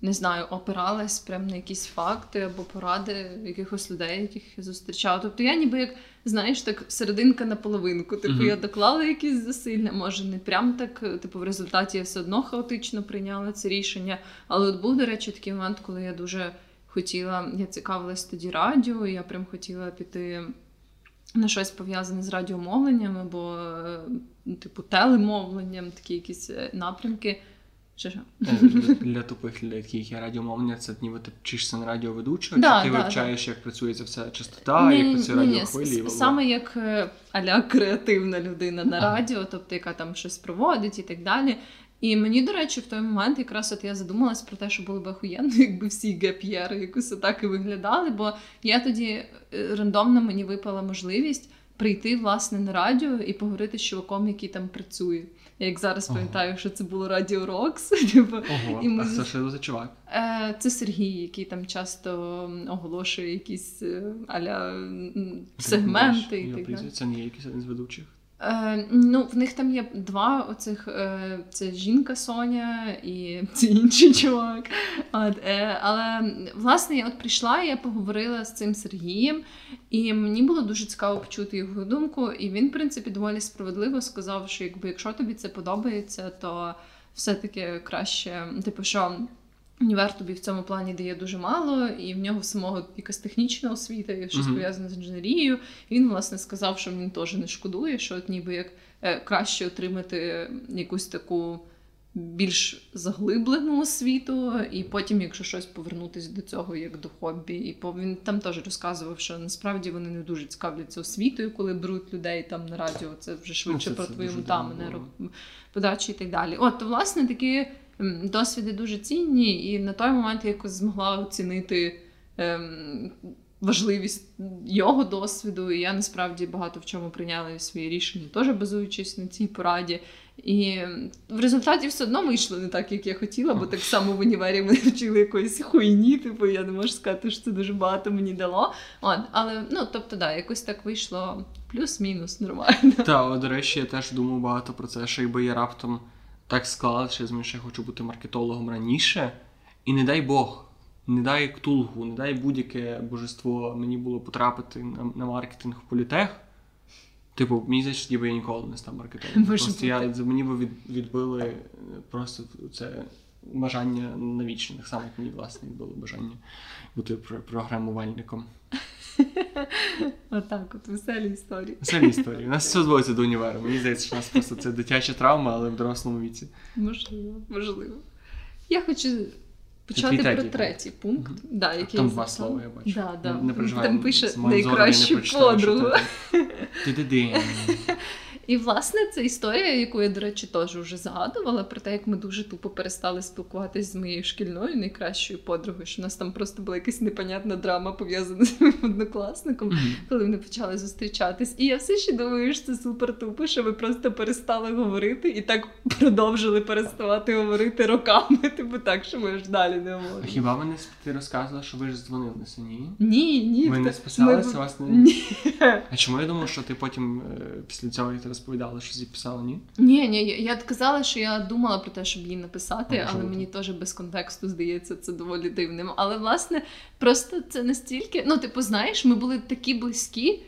Не знаю, опиралась прям на якісь факти або поради якихось людей, яких я зустрічала. Тобто я ніби як, знаєш, так серединка на половинку. Типу, Мгм. я доклала якісь зусилля, може, не прям так. Типу, в результаті я все одно хаотично прийняла це рішення. Але от був, до речі, такий момент, коли я дуже хотіла, я цікавилась тоді радіо, і я прям хотіла піти на щось пов'язане з радіомовленням або, е, типу, телемовленням, такі якісь е, напрямки. Що? Е, Для, для тупих людей, таких є радіомовлення, це ніби ти вчишся на радіоведучого, Да, чи ти да, вивчаєш, як працює ця вся частота, як працює радіохвилі. саме як е, аля креативна людина на Ага. радіо, тобто яка там щось проводить і так далі. І мені, до речі, в той момент якраз от я задумалась про те, що було б охуєнно, якби всі геп'єри якось отак і виглядали, бо я тоді е, рандомно мені випала можливість прийти власне на радіо і поговорити з чуваком, який там працює. Я як зараз Ага. пам'ятаю, що це було Радіо Рокс. Типу, Ого, і ми а це що за чувак? Е, Це Сергій, який там часто оголошує якісь е, аля сегменти Це не є якийсь один з ведучих. Е, ну, в них там є два оцих: е, це жінка Соня і це інший чувак. От, е, але власне я от прийшла, я поговорила з цим Сергієм, і мені було дуже цікаво почути його думку. І він, в принципі, доволі справедливо сказав, що якби якщо тобі це подобається, то все-таки краще, типу, що. Універ тобі в цьому плані дає дуже мало, і в нього самого якась технічна освіта, і щось Мгм. пов'язане з інженерією. Він, власне, сказав, що він теж не шкодує, що от ніби як е, краще отримати якусь таку більш заглиблену освіту, і потім, якщо щось повернутися до цього як до хобі. І по він там теж розказував, що насправді вони не дуже цікавляться освітою, коли беруть людей там на радіо. Це вже швидше Ну, це- про це твою там подачі і так далі. От, власне, такі досвіди дуже цінні, і на той момент я якось змогла оцінити ем, важливість його досвіду. І я насправді багато в чому прийняла свої рішення, теж базуючись на цій пораді. І в результаті все одно вийшло не так, як я хотіла, бо так само в універі мене вчили якоїсь хуйні, типу я не можу сказати, що це дуже багато мені дало. От, але ну тобто, да, якось так вийшло плюс-мінус нормально. Та, о, до речі, я теж думав багато про це, що якби я раптом так склав, що я зміг, що я хочу бути маркетологом раніше, і не дай Бог, не дай ктулгу, не дай будь-яке божество мені було потрапити на, на маркетинг в політех. Типу, мені здається, що ніби я ніколи не став маркетологом. Просто я, мені би від, відбили е, просто це бажання навічне, так само, як мені власне відбило бажання бути про- програмувальником. Отак, от веселі історії. Веселі історії. У нас все зводиться до універу. Мені здається, що у нас просто це дитяча травма, але в дорослому віці. Можливо, можливо. Я хочу почати про третій пункт. Да, який Там два слова, я бачу. Да, да. Не, не Там пише найкращу подругу. там. І власне це історія, яку я, до речі, теж вже згадувала про те, як ми дуже тупо перестали спілкуватися з моєю шкільною найкращою подругою, що у нас там просто була якась непонятна драма пов'язана з моїм однокласником, коли вони почали зустрічатись. І я все ще думаю, що це супер тупо, що ви просто перестали говорити і так продовжили переставати говорити роками. Типу так, що ми ж далі не А говоримо. хіба не сп- ти розказувала, що ви ж дзвонилися, ні? Ні, ні. Ви не списалися, ми- вас не. Ні. А чому я думав, що ти потім е, після цього ти розповідала, що зіписала ні? Ні, ні, я казала, що я думала про те, щоб її написати, А, але мені теж без контексту здається це доволі дивним. Але власне, просто це настільки. Ну, типу, знаєш, ми були такі близькі.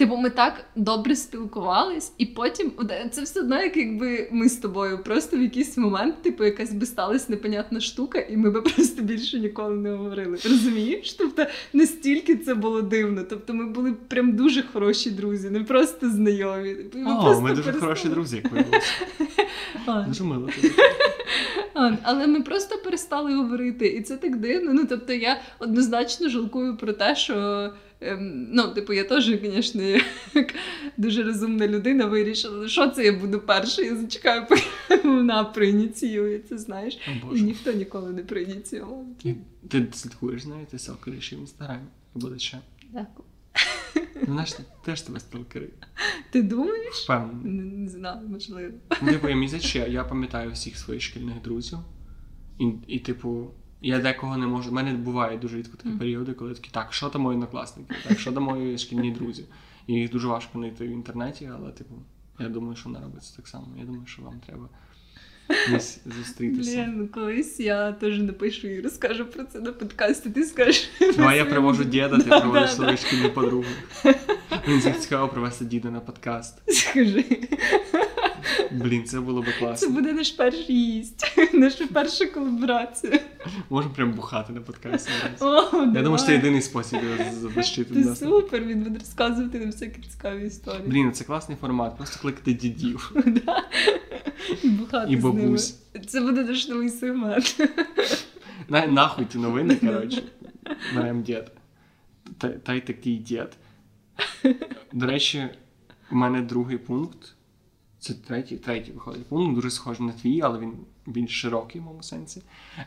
Типу, ми так добре спілкувались, і потім це все одно, як якби ми з тобою просто в якийсь момент, типу, якась би сталася непонятна штука, і ми би просто більше ніколи не говорили. Розумієш? Тобто настільки це було дивно. Тобто, ми були прям дуже хороші друзі, не просто знайомі. Ми, О, просто ми дуже перестали. хороші друзі, як виявилося. Дуже мило. Але ми просто перестали говорити, і це так дивно. Ну тобто я однозначно жалкую про те, що ну, типу, я теж, звісно, як дуже розумна людина, вирішила, що це я буду перша. Я зачекаю, поки вона проініціює це, знаєш. О, І ніхто ніколи не проініціював. Ти слідкуєш, знаєте, селкериші в інстаграмі. Буде ще. Дякую. Ну, Вона ж теж тебе сталкери. Ти думаєш? Впевнений. Не, не знаю, можливо. Ну, типу, я місяць, я пам'ятаю всіх своїх шкільних друзів. І, і, типу, я декого не можу. У мене буває дуже рідко такі періоди, коли такі, так, що там мої однокласники, так, що там мої шкільні друзі. І їх дуже важко знайти в інтернеті, але, типу, я думаю, що вона робить це так само. Я думаю, що вам треба десь зустрітися. Блін, ну колись я теж напишу і розкажу про це на подкасті. Ти скажеш. Ну, а я привожу діда, ти приводиш свою шкільну подругу. Мені цікаво привезти діда на подкаст. Скажи. Блін, це було би класно. Це буде наш перший їсть, наша перша колаборація. Можемо прям бухати на подкасті. О, Я давай. думаю, що це єдиний спосіб його запущити Ти нас. супер, він буде розказувати нам всякі цікаві історії. Блін, це класний формат, просто кликати дідів І бухати і бабусь. Це буде наш новий сегмент. На, нахуй ті новини, коротше. Берем дід. Та, та й такий дід. До речі, у мене другий пункт. Це третій, третій виходить пункт, дуже схожий на твій, але він більш широкий в моєму сенсі.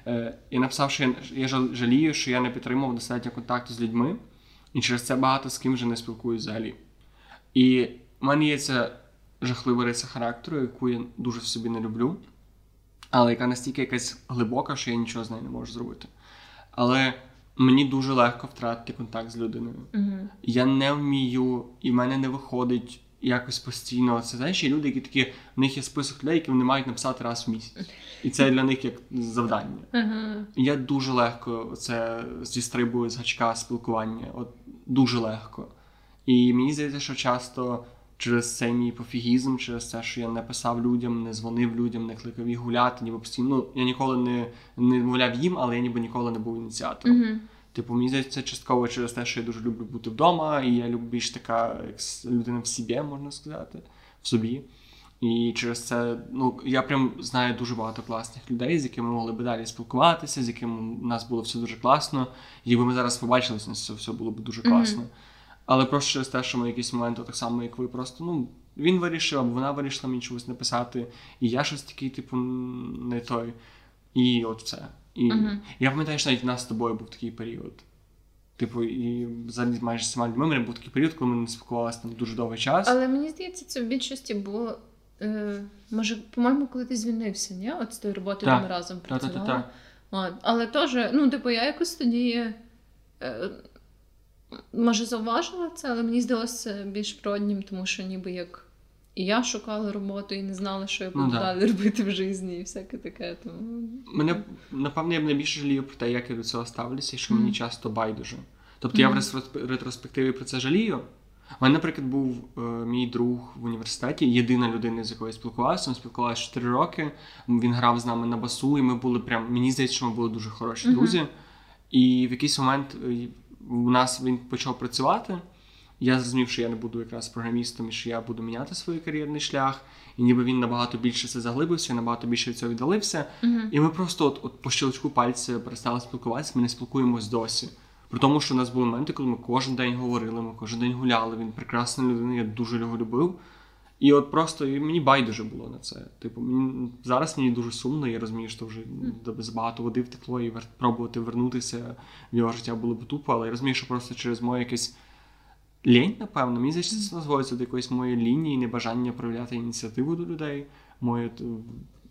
Е, я написав, що я, я жалію, що я не підтримував достатньо контакту з людьми, і через це багато з ким вже не спілкуюсь взагалі. І в мене є ця жахлива риса характеру, яку я дуже в собі не люблю, але яка настільки якась глибока, що я нічого з нею не можу зробити. Але мені дуже легко втратити контакт з людиною. Угу. Я не вмію, і в мене не виходить якось постійно. Це знаєш, є люди, які такі, в них є список людей, які вони мають написати раз в місяць. І це для них як завдання. Ага. Я дуже легко це зістрибую з гачка спілкування. От дуже легко. І мені здається, що часто через цей мій пофігізм, через те, що я не писав людям, не дзвонив людям, не кликав їх гуляти, ніби постійно. Ну, я ніколи не, не мовляв їм, але я ніби ніколи не був ініціатором. Угу. Типу, мені здається, це частково через те, що я дуже люблю бути вдома, і я люблю більш така як людина в собі, можна сказати, в собі. І через це, ну, я прям знаю дуже багато класних людей, з якими ми могли би далі спілкуватися, з якими у нас було все дуже класно. І якби ми зараз побачилися, нас все, було б дуже класно. Але просто через те, що ми якісь моменти, так само, як ви, просто ну, він вирішив, або вона вирішила мені чогось написати, і я щось такий, типу, не той. І от все. І Мгм. я пам'ятаю, що навіть в нас з тобою був такий період. Типу, і взагалі майже всіма людьми мене був такий період, коли ми не спілкувалися там дуже довгий час. Але мені здається, це в більшості було. Е, може, по-моєму, коли ти звільнився, ні? От з тої роботи, Так. ми разом працювали. От. Але теж, ну, типу, я якось тоді. Е, може, зауважила це, але мені здалося більш природнім, тому що ніби як і я шукала роботу і не знала, що я Ну, буду да. далі робити в житті, і всяке таке. Тому... Мене, напевно, я б найбільше жалію про те, як я до цього ставлюся, і що Мгм. мені часто байдуже. Тобто я в ретроспективі про це жалію. У мене, наприклад, був е, мій друг в університеті, єдина людина, з якою я спілкувався. Ми спілкувалися 4 роки. Він грав з нами на басу, і ми були прям. Мені здається, що ми були дуже хороші друзі. І в якийсь момент е, у нас він почав працювати. Я зрозумів, що я не буду якраз програмістом і що я буду міняти свій кар'єрний шлях. І ніби він набагато більше це заглибився, набагато більше від цього віддалився. Угу. І ми просто от, от по щелчку пальця перестали спілкуватися, ми не спілкуємось досі. При тому, що у нас були моменти, коли ми кожен день говорили, ми кожен день гуляли. Він прекрасна людина, я дуже його любив. І от просто і мені байдуже було на це. Типу, мені зараз мені дуже сумно, я розумію, що вже забагато води втекло, і вер- пробувати вернутися в його життя було б тупо, але я розумію, що просто через моє якесь лінь, напевно, мені здається, це назвується до якоїсь моєї лінії, небажання проявляти ініціативу до людей. Моє,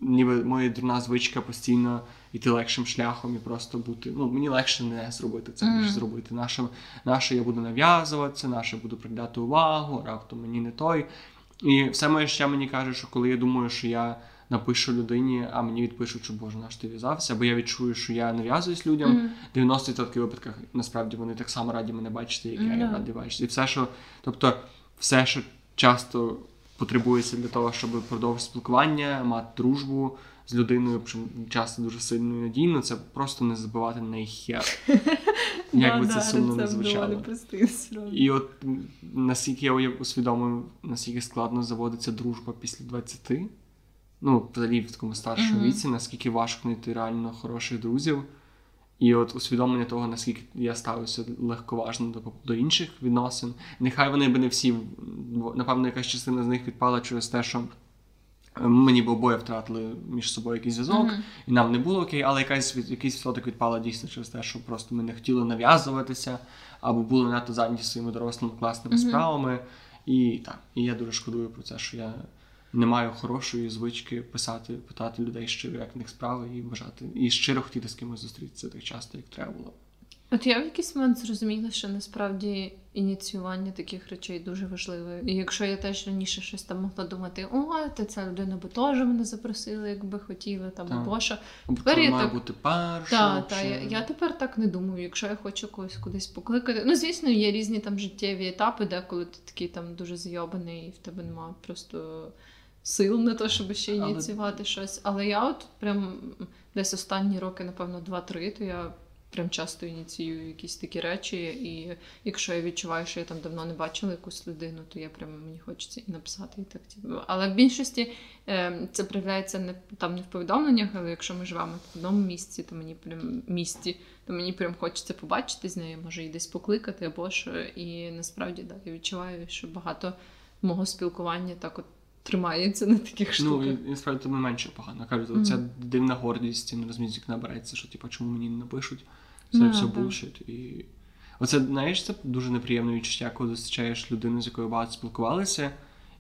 ніби моя дурна звичка постійно йти легшим шляхом і просто бути. Ну, мені легше не зробити це, ніж Мгм. зробити. Наше, наше я буду нав'язуватися, наше буду приділяти увагу, раптом мені не той. І все моє ще мені каже, що коли я думаю, що я напишу людині, а мені відпишуть, що Боже, наш ти в'язався, бо я відчую, що я нав'язуюсь людям. В 90% випадках насправді вони так само раді мене бачити, як я Да. їх раді бачити. І все, що, тобто, все, що часто потребується для того, щоб продовжити спілкування, мати дружбу з людиною, причому часто дуже сильно і надійно, це просто не забивати на їх хер. Як би це сумно не звучало. І от наскільки я усвідомив, наскільки складно заводиться дружба після 20, ну, взагалі в такому старшому Мгм. віці, наскільки важко знайти реально хороших друзів. І от усвідомлення того, наскільки я ставився легковажно до, до інших відносин. Нехай вони би не всі, бо, напевно, якась частина з них відпала через те, що е, мені б обоє втратили між собою якийсь зв'язок, Мгм. і нам не було окей, але якась якийсь відсоток відпала дійсно через те, що просто ми не хотіли нав'язуватися, або були надто зайняті своїми дорослими класними Мгм. справами. І так, і я дуже шкодую про це, що я не маю хорошої звички писати, питати людей щиро, як в них справи, і бажати, і щиро хотіти з кимось зустрітися так часто, як треба було. От я в якийсь момент зрозуміла, що насправді ініціювання таких речей дуже важливе. І якщо я теж раніше щось там могла думати, о, та ця людина би теж мене запросила, якби хотіла, там Так. або що. Тепер я має так- бути першим. Та, та, я, я тепер так не думаю. Якщо я хочу когось кудись покликати. Ну, звісно, є різні там життєві етапи, де коли ти такий там дуже зйобаний, і в тебе немає просто сил на те, щоб ще Але- ініціювати щось. Але я от прям десь останні роки, напевно, 2-3, то я. Прям часто ініціюю якісь такі речі, і якщо я відчуваю, що я там давно не бачила якусь людину, то я прямо мені хочеться і написати, і так типу. Але в більшості е, це проявляється не там не в повідомленнях, але якщо ми живемо в одному місці, то мені прям місті, то мені прям хочеться побачити з нею, може її десь покликати або що. І насправді да, я відчуваю, що багато мого спілкування так от тримається на таких Ну, штуках. і, і насправді тобі менше погано. Кажуть, Мгм. ця дивна гордість, не розуміють, як набирається, що типу, чому мені не напишуть. Це Да, все да. булшит. І оце, знаєш, це дуже неприємне відчуття, коли зустрічаєш людину, з якою багато спілкувалися,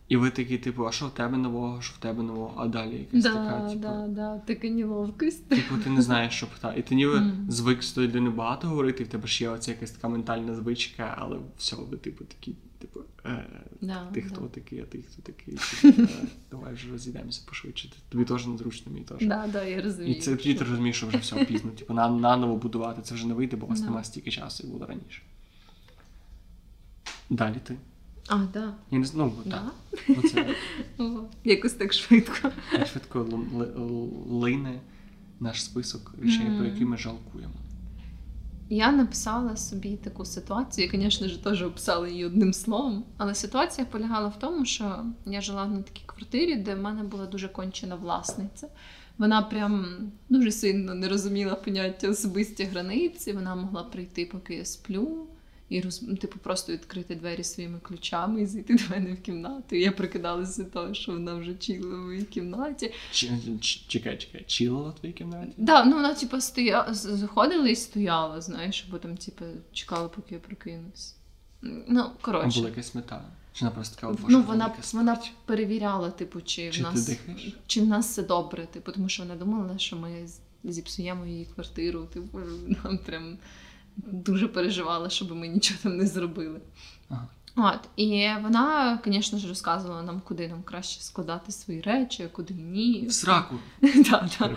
і ви такі, типу, а що в тебе нового, що в тебе нового, а далі якась Да, така, типу. да, да, така неловкость. Типу, ти не знаєш, що питати. І ти ніби Мгм. звик з тою людиною багато говорити, і в тебе ж є оця якась така ментальна звичка, але все, ви, типу, такі, типу, е, Да, ти да. хто такий, а ти хто такий. Типу, е, давай вже розійдемося пошвидше. Тобі теж незручно, мені теж. Да, да, я розумію. І це ти розумієш, що вже все пізно. Типу, на, наново будувати це вже не вийде, бо у вас Да. немає стільки часу, як було раніше. Далі ти. А, да. Я не знаю, ну, Да? так. Ну, це якось так швидко. швидко лине наш список речей, про які ми жалкуємо. Я написала собі таку ситуацію, я, звісно ж, теж описала її одним словом. Але ситуація полягала в тому, що я жила на такій квартирі, де в мене була дуже кончена власниця. Вона прям дуже сильно не розуміла поняття особисті границі. Вона могла прийти, поки я сплю, і роз... типу, просто відкрити двері своїми ключами і зайти до мене в кімнату. І я прикидалася того, що вона вже чіла в моїй кімнаті. Чекай, чекай, чилила в твоїй кімнаті? Да, ну вона типу стоя... заходила і стояла, знаєш, бо там, типу, чекала, поки я прокинусь. Ну, А коротше. була якась мета? Чи вона просто така, Ну, вона, вона перевіряла, типу, чи, Чи в нас чи в нас все добре, типу, тому що вона думала, що ми зіпсуємо її квартиру. Типу, нам прям дуже переживала, щоб ми нічого там не зробили. Ага. От, і вона, звісно ж, розказувала нам, куди нам краще складати свої речі, а куди ні. В сраку. Да, да.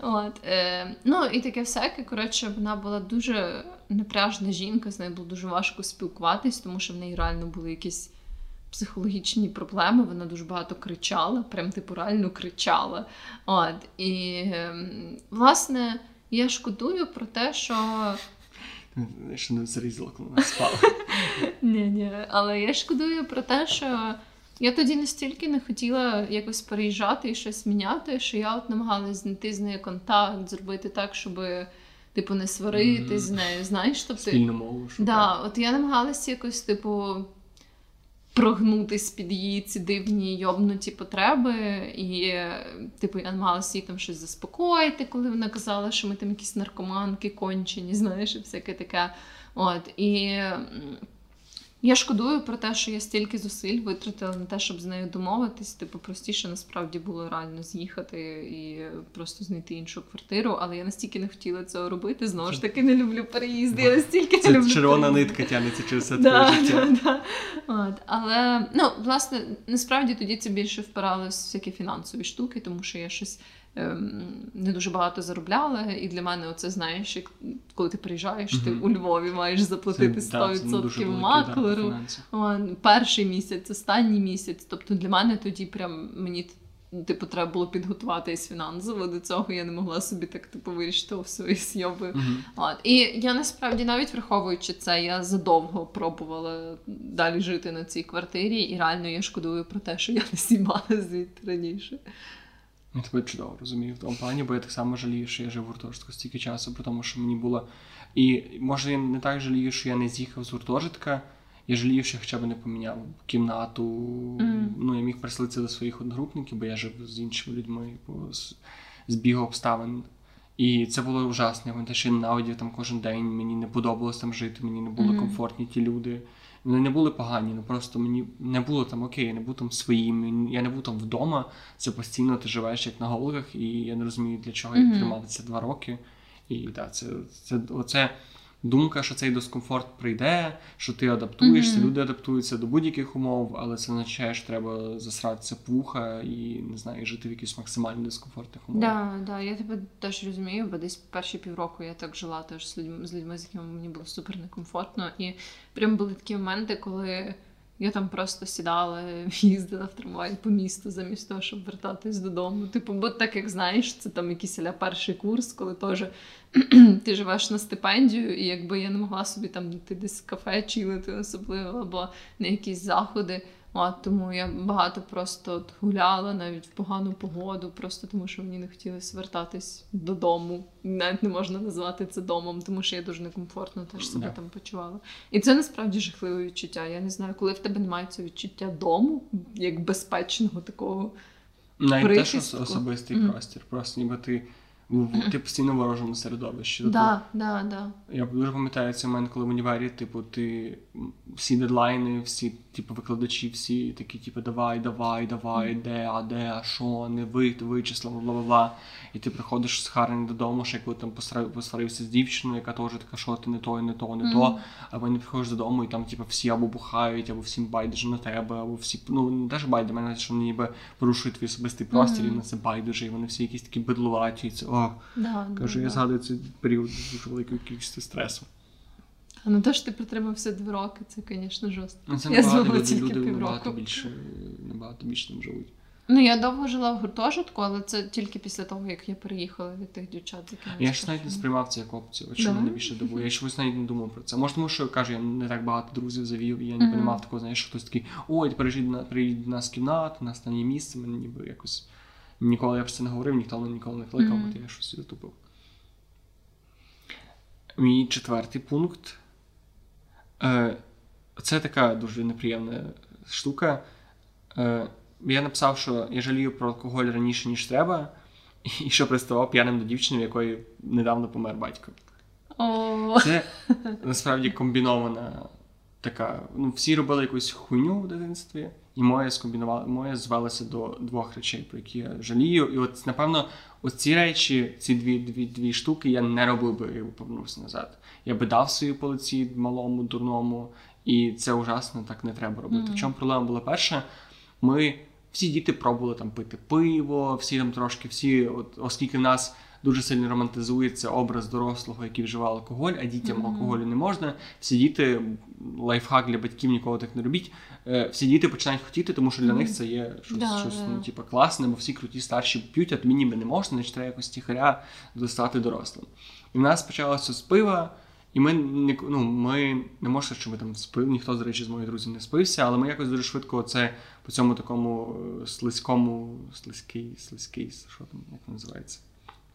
От, е, ну і таке всяке. Коротше, вона була дуже напряжна жінка, з нею було дуже важко спілкуватись, тому що в неї реально були якісь психологічні проблеми. Вона дуже багато кричала, прям типу реально кричала. От, і ем, власне я шкодую про те, що Ще не зарізала, коли вона спала. ні, ні, але я шкодую про те, що я тоді настільки не хотіла якось переїжджати і щось міняти, що я от намагалась знайти з нею контакт, зробити так, щоб типу не сварити Мгм. з нею. Знаєш, тобто Спільну мову шукати. да, от я намагалася якось, типу. Прогнутись під її ці дивні йобнуті потреби, і типу я намагалася їй там щось заспокоїти, коли вона казала, що ми там якісь наркоманки кончені, знаєш, і всяке таке. От і Я шкодую про те, що я стільки зусиль витратила на те, щоб з нею домовитись. Типу, простіше насправді було реально з'їхати і просто знайти іншу квартиру. Але я настільки не хотіла цього робити. Знову ж таки, не люблю переїзди. Я настільки Це не люблю червона переїзди. нитка тягнеться через все Да, твоє життя. да, да. От. Але ну, власне, насправді тоді це більше впиралось в всякі фінансові штуки, тому що я щось не дуже багато заробляла. І для мене оце знаєш, як коли ти приїжджаєш, ти у Львові маєш заплатити Це- да, 100% дуже великий маклеру. перший місяць, останній місяць. Тобто для мене тоді прям мені. Типу, треба було підготуватись фінансово до цього. Я не могла собі так типу вирішити у свої сйоби. Мгм. От. І я насправді навіть враховуючи це, я задовго пробувала далі жити на цій квартирі, і реально я шкодую про те, що я не знімала звідти раніше. Я тебе чудово розумію в тому плані, бо я так само жалію, що я жив в гуртожитку стільки часу, при тому, що мені було. І може я не так жалію, що я не з'їхав з гуртожитка. Я жалію, що я хоча б не поміняв кімнату. Мгм. Ну, я міг приселитися до своїх одногрупників, бо я жив з іншими людьми по з- збігу обставин. І це було ужасно. Я пам'ятаю, що я ненавидів там кожен день. Мені не подобалось там жити, мені не були Мгм. комфортні ті люди. Вони не були погані, ну просто мені не було там окей, я не був там своїм, я не був там вдома. Це постійно ти живеш як на голках, і я не розумію, для чого я тримав це два роки. І так, це, це оце думка, що цей дискомфорт прийде, що ти адаптуєшся, Мгм. люди адаптуються до будь-яких умов, але це означає, що треба засратися в вуха і не знаю, жити в якихось максимально дискомфортних умовах. Да, да, я тебе теж розумію, бо десь перші півроку я так жила теж з людьми, з людьми, з якими мені було супер некомфортно. І прям були такі моменти, коли я там просто сідала, їздила в трамваї по місту замість того, щоб вертатись додому. Типу, бо так як знаєш, це там якийсь перший курс, коли теж ти живеш на стипендію, і якби я не могла собі там йти десь в кафе чилити особливо, або на якісь заходи. От, тому я багато просто гуляла навіть в погану погоду, просто тому що мені не хотілося вертатись додому. Навіть не можна назвати це домом, тому що я дуже некомфортно теж себе Да. там почувала. І це насправді жахливе відчуття. Я не знаю, коли в тебе немає цього відчуття дому, як безпечного такого. Навіть те, що прихистку. особистий Мгм. простір, просто ніби ти, ти постійно в ворожому середовищі. Тобто, Да, да, да. Я дуже пам'ятаю цей момент, коли в універі, типу, ти всі дедлайни, всі, типу, викладачі, всі такі, типу, давай, давай, давай, де, а де, а що, не ви, вичислимо, бла бла бла. І ти приходиш з Харен додому, ще коли там посварився з дівчиною, яка теж така, що ти не то, не то, не то. Мгм. А вони приходиш додому, і там, типу, всі або бухають, або всім байдуже на тебе, або всі, ну, не те, що байдуже, мене, що вони ніби порушують твій особистий простір, Мгм. і на це байдуже, і вони всі якісь такі бедлуваті, і це, о, да, кажу, да, я да. згадую цей період дуже великою кількістю стресу. А на те, що ти протримався два роки, це, звісно, жорстко. Ну, це Я набагато люди, тільки люди набагато більше, набагато більше там живуть. Ну, я довго жила в гуртожитку, але це тільки після того, як я переїхала від тих дівчат, з якими Я ж навіть не сприймав це як опцію. Да? мене більше дивує. Я чомусь навіть не думав про це. Може, тому що я кажу, я не так багато друзів завів, і я не Мгм. mm такого, знаєш, що хтось такий, ой, приїжджай до нас, приїдь до нас в кімнату, у нас там є місце, мене ніби якось. Ніколи я про це не говорив, ніхто мене ніколи не кликав, Мгм. от я щось затупив. Мій четвертий пункт. Е, це така дуже неприємна штука. Е, я написав, що я жалію про алкоголь раніше, ніж треба, і що приставав п'яним до дівчини, в якої недавно помер батько. О, Це насправді комбінована така. Ну, всі робили якусь хуйню в дитинстві, і моє скомбінувало, моє звелося до двох речей, про які я жалію. І от, напевно, оці речі, ці дві, дві, дві штуки, я не робив би, якби повернувся назад. Я би дав свої по лиці малому, дурному, і це ужасно, так не треба робити. Мгм. В чому проблема була перша? Ми всі діти пробували там пити пиво, всі там трошки, всі, от, оскільки в нас дуже сильно романтизується образ дорослого, який вживає алкоголь, а дітям Мгм. алкоголю не можна. Всі діти, лайфхак для батьків ніколи так не робіть. Е, Всі діти починають хотіти, тому що для них це є щось, Да, щось да. ну, типу, класне, бо всі круті старші п'ють, а тобі ніби не можна, значить треба якось тихаря достати дорослим. І в нас почалося з пива. І ми не ну, ми не сказати, що ми там спив, ніхто, до речі, з моїх друзів не спився, але ми якось дуже швидко це по цьому такому е, слизькому, слизький, слизький, що там, як він називається?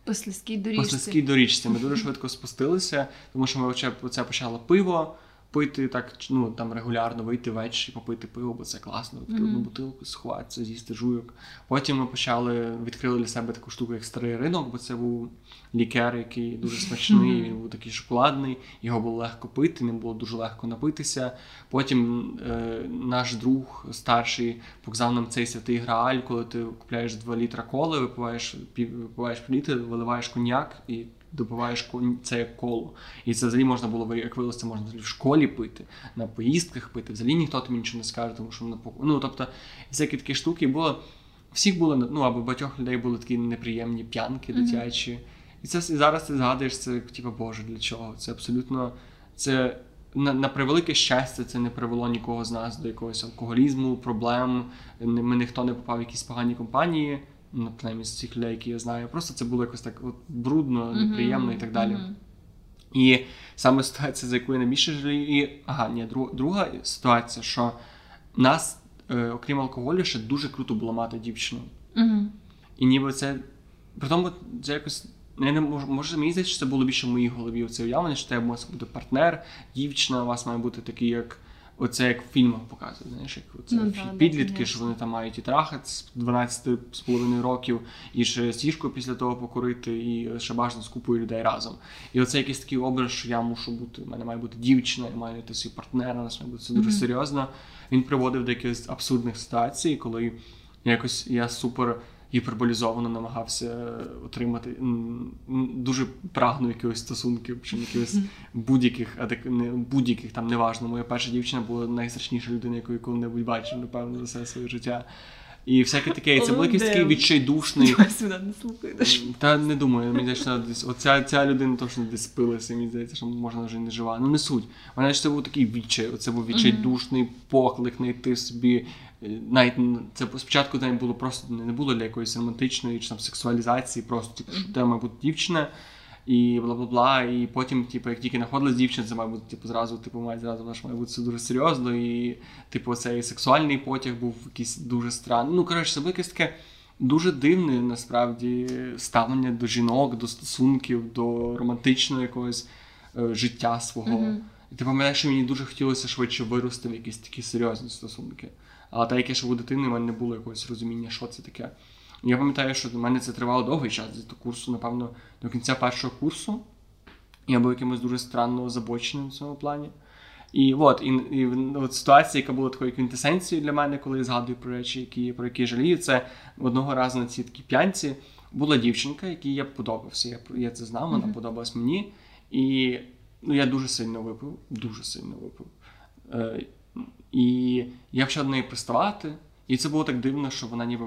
по слизькій По доріжці. слизькій доріжці. Ми дуже швидко спустилися, тому що ми оце почало пиво. Пити так ну, там регулярно вийти ввечері, попити пиво, бо це класно. Мгм. одну бутилку, сховатися, з'їсти жуйок. Потім ми почали відкрили для себе таку штуку, як старий ринок, бо це був лікер, який дуже смачний. Мгм. Він був такий шоколадний, його було легко пити, ним було дуже легко напитися. Потім е, наш друг старший показав нам цей святий грааль, коли ти купляєш 2 літра коли, випиваєш пів випиваєш пів літра, виливаєш коньяк і допиваєш це як коло. І це взагалі можна було як виявилося, це можна в школі пити, на поїздках пити. Взагалі ніхто тобі нічого не скаже, тому що на ну тобто всякі такі штуки було. Всіх було ну або багатьох людей були такі неприємні п'янки дитячі. І це і зараз ти згадуєш це, типу, Боже, для чого? Це абсолютно це на, на превелике щастя, це не привело нікого з нас до якогось алкоголізму, проблем. Ми ніхто не попав в якісь погані компанії, ну, принаймні з цих людей, які я знаю. Просто це було якось так от брудно, неприємно і так далі. І саме ситуація, за яку я найбільше жалію, і ага, ні, друга, друга ситуація, що нас, е, окрім алкоголю, ще дуже круто було мати дівчину. Мгм. І ніби це. При тому це якось. Я не можу, може, мені здається, що це було більше в моїй голові. Це уявлення, що тебе може бути партнер, дівчина, у вас має бути такий, як оце як в фільмах показують. Знаєш, як оце Ну, да, да, підлітки, конечно. що вони там мають і трахати з 12 з половиною років, і ще сішку після того покурити, і ще бажано з купою людей разом. І оце якийсь такий образ, що я мушу бути, у мене має бути дівчина, я маю знайти свій партнер, у нас має бути все дуже Мгм. серйозно. Він приводив до якихось абсурдних ситуацій, коли якось я супер гіперболізовано намагався отримати дуже прагнув якихось стосунків, чи якихось будь-яких, будь-яких там неважно. Моя перша дівчина була найстрашніша людина, яку я коли-небудь бачив, напевно, за все своє життя. І всяке таке. Це був якийсь такий відчайдушний. Та не думаю, мені здається, що десь оця ця людина точно десь спилася, мені здається, що можна вже не жива. Ну не суть. Вона ж це був такий відчай, оце був відчайдушний поклик знайти собі. Е, Навіть це спочатку навіть було просто не було для якоїсь романтичної чи там сексуалізації, просто типу, що має бути дівчина. І бла бла бла. І потім, типу, як тільки знаходилась дівчина, це має бути типу, зразу, типу, має зразу вона ж має бути все дуже серйозно. І, типу, цей сексуальний потяг був якийсь дуже странний. Ну, коротше, це було якесь таке дуже дивне насправді ставлення до жінок, до стосунків, до романтичного якогось е, життя свого. Мгм. І ти пам'ятаєш, що мені дуже хотілося швидше вирости в якісь такі серйозні стосунки. Але так як я ще був дитиною, в мене не було якогось розуміння, що це таке. Я пам'ятаю, що до мене це тривало довгий час, до курсу, напевно, до кінця першого курсу. Я був якимось дуже странно озабоченим в цьому плані. І от, і, і от ситуація, яка була такою квінтесенцією для мене, коли я згадую про речі, які, про які я жалію, це одного разу на цій такій п'янці була дівчинка, якій я подобався. Я, я це знав, вона Мгм. подобалась мені. І ну, я дуже сильно випив, дуже сильно випив. Е, і я почав до неї приставати, і це було так дивно, що вона ніби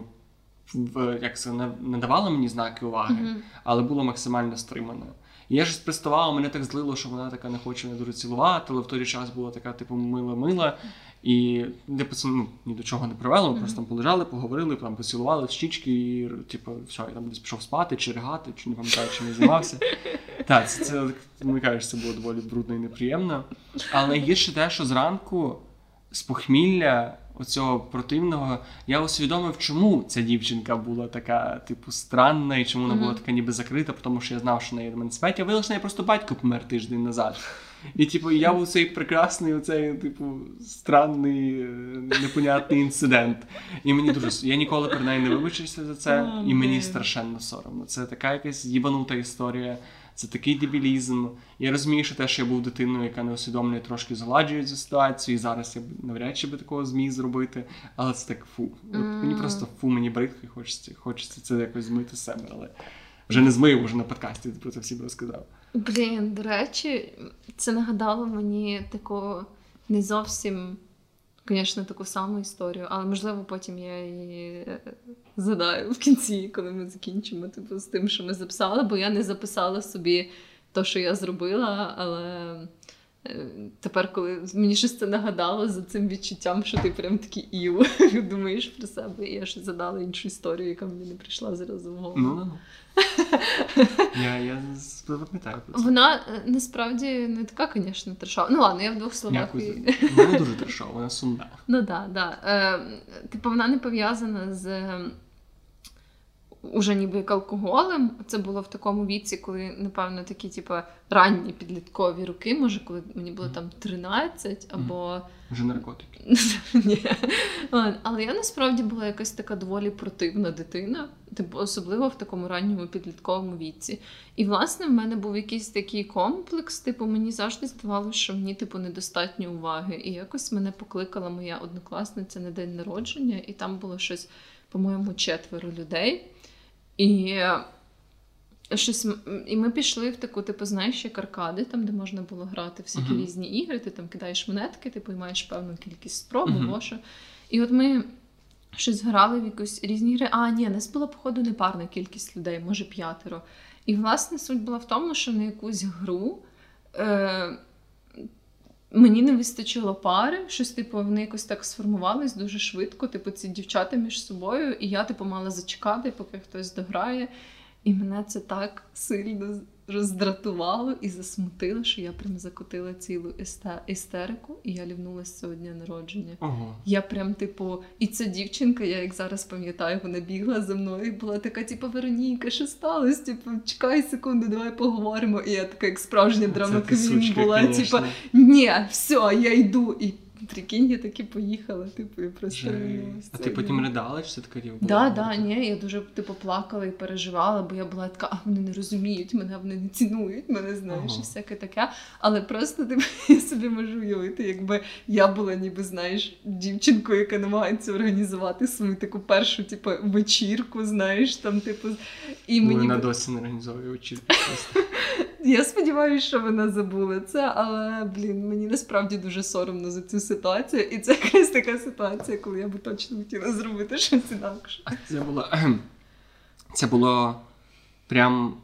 в, як це, не, не давала мені знаки уваги, Мгм. але було максимально стримано. І я ж приставав, мене так злило, що вона така не хоче мене дуже цілувати, але в той час була така, типу, мила-мила. І це ну, ні до чого не привело. Ми Мгм. просто там полежали, поговорили, там поцілували в щічки, і типу, все, я там десь пішов спати, чи ригати, чи не пам'ятаю, чим я займався. Так, це, це мені кажеш, це було доволі брудно і неприємно. Але найгірше те, що зранку з похмілля оцього противного я усвідомив, чому ця дівчинка була така, типу, странна, і чому вона була така ніби закрита, тому що я знав, що в неї мене виявилося, що неї просто батько помер тиждень назад. І, типу, я був цей прекрасний, оцей, типу, странний, е, непонятний інцидент. І мені дуже я ніколи про неї не вибачився за це, і мені страшенно соромно. Це така якась їбанута історія. Це такий дебілізм. Я розумію, що те, що я був дитиною, яка не усвідомлює, трошки згладжує цю ситуацію, і зараз я навряд чи би такого зміг зробити. Але це так фу. От мені просто фу, мені бридко, і хочеться, хочеться це якось змити з себе. Але вже не змив, вже на подкасті про це всім розказав. Блін, до речі, це нагадало мені таку не зовсім, звісно, таку саму історію, але можливо потім я її задаю в кінці, коли ми закінчимо типу, з тим, що ми записали, бо я не записала собі то, що я зробила, але. Е, Тепер, коли мені щось це нагадало за цим відчуттям, що ти прям такий іу думаєш про себе, і я ж задала іншу історію, яка мені не прийшла зразу в голову. Ну, ну. Я, я з- пам'ятаю про це. Вона е, насправді не така, звісно, трешова. Ну ладно, я в двох словах. І- Вона дуже трешова, вона сумна. Ну так, да, да. Е, типу, вона не пов'язана з уже ніби як алкоголем. Це було в такому віці, коли, напевно, такі, типу, ранні підліткові роки, може, коли мені було там 13 або. Вже наркотики. Ні. Але я насправді була якась така доволі противна дитина, типу, особливо в такому ранньому підлітковому віці. І, власне, в мене був якийсь такий комплекс, типу, мені завжди здавалося, що мені типу, недостатньо уваги. І якось мене покликала моя однокласниця на день народження, і там було щось, по-моєму, четверо людей. І щось, і ми пішли в таку, типу, знаєш, як аркади, там, де можна було грати всякі uh-huh. різні ігри, ти там кидаєш монетки, ти поймаєш певну кількість спроб, uh-huh. або що. І от ми щось грали в якусь різні ігри. А, ні, нас була, походу, непарна кількість людей, може п'ятеро. І, власне, суть була в тому, що на якусь гру. Е- Мені не вистачило пари, щось типу, вони якось так сформувались дуже швидко. Типу, ці дівчата між собою, і я типу мала зачекати, поки хтось дограє. І мене це так сильно роздратувало і засмутило, що я прям закотила цілу істерику, і я лівнулася цього дня народження. Ого. Я прям, типу, і ця дівчинка, я як зараз пам'ятаю, вона бігла за мною і була така, типу, Вероніка, що сталося? Типу, чекай секунду, давай поговоримо. І я така, як справжня драма квін була, типу, ні, все, я йду. І Прикинь, я таки поїхала, типу, і просто А ти потім ридала, чи це така рівня? Да, да, ні, я дуже типу плакала і переживала, бо я була така, а вони не розуміють мене, вони не цінують мене, знаєш, ага. і всяке таке. Але просто типу, я собі можу уявити, якби я була, ніби знаєш, дівчинкою, яка намагається організувати свою таку першу, типу, вечірку, знаєш, там, типу, і мені. Вона досі не організовує вечірку. Я сподіваюся, що вона забула це, але блін, мені насправді дуже соромно за цю ситуацію. І це якась така ситуація, коли я би точно хотіла зробити щось інакше. Це було це було прям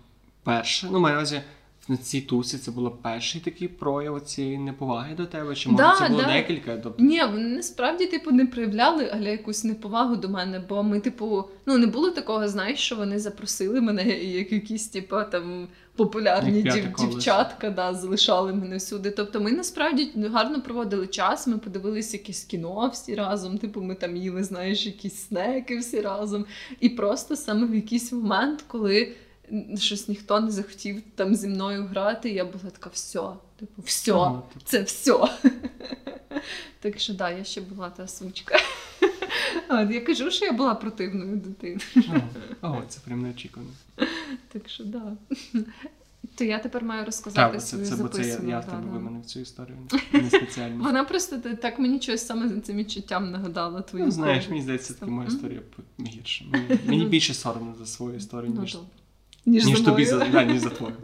перше. Ну, маю увазі, на цій тусі це було перший такий прояв цієї неповаги до тебе? Чи може да, це було да. декілька? Тобто... Ні, вони насправді типу не проявляли але якусь неповагу до мене, бо ми, типу, ну не було такого, знаєш, що вони запросили мене, як якісь, типу, там популярні дів, дівчатка да, залишали мене всюди. Тобто ми насправді гарно проводили час. Ми подивилися якесь кіно всі разом. Типу, ми там їли, знаєш, якісь снеки всі разом. І просто саме в якийсь момент, коли щось ніхто не захотів там зі мною грати, я була така, все, типу, все, типу. це все. Так що да, я ще була та сучка. От, Я кажу, що я була противною дитиною. О, це прям неочікувано. Так що да. То я тепер маю розказати так, свою це, бо це я, я в тебе виманив цю історію не спеціально. Вона просто так мені щось саме за цим відчуттям нагадала твою. Ну, знаєш, мені здається, така моя історія гірша. Мені, мені більше соромно за свою історію, ну, ніж ніж, ніж тобі за да, ніж за твою.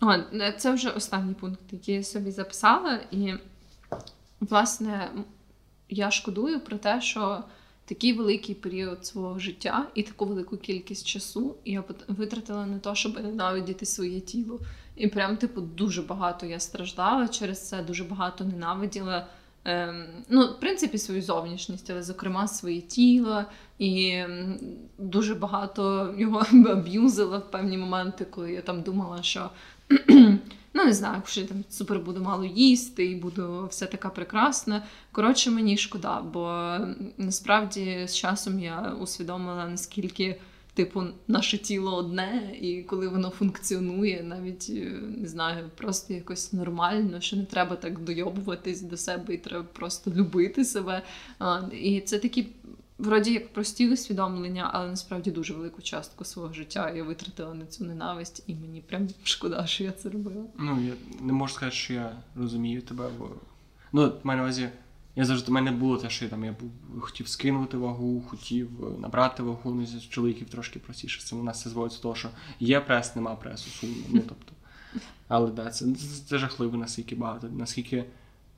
О, це вже останній пункт, який я собі записала, і власне я шкодую про те, що такий великий період свого життя і таку велику кількість часу я витратила на те, щоб ненавидіти своє тіло. І прям, типу, дуже багато я страждала через це, дуже багато ненавиділа. Ем, ну, в принципі, свою зовнішність, але, зокрема, своє тіло, і дуже багато його аб'юзила в певні моменти, коли я там думала, що ну не знаю, що я там супер буду мало їсти і буду все така прекрасна. Коротше, мені шкода, бо насправді з часом я усвідомила, наскільки. Типу, наше тіло одне, і коли воно функціонує, навіть е, не знаю, просто якось нормально, що не треба так дойобуватись до себе, і треба просто любити себе. І це такі вроді як прості усвідомлення, але насправді дуже велику частку свого життя я витратила на цю ненависть, і мені прям шкода, що я це робила. Ну я не можу сказати, що я розумію тебе, бо ну в мене увазі. Я завжди в мене було те, що я там я був хотів скинути вагу, хотів е, набрати вагу, ну, з чоловіків трошки простіше. Це у нас це зводиться з того, що є прес, нема пресу, сумно. Ну тобто, але да, це, це, це жахливо, наскільки багато, наскільки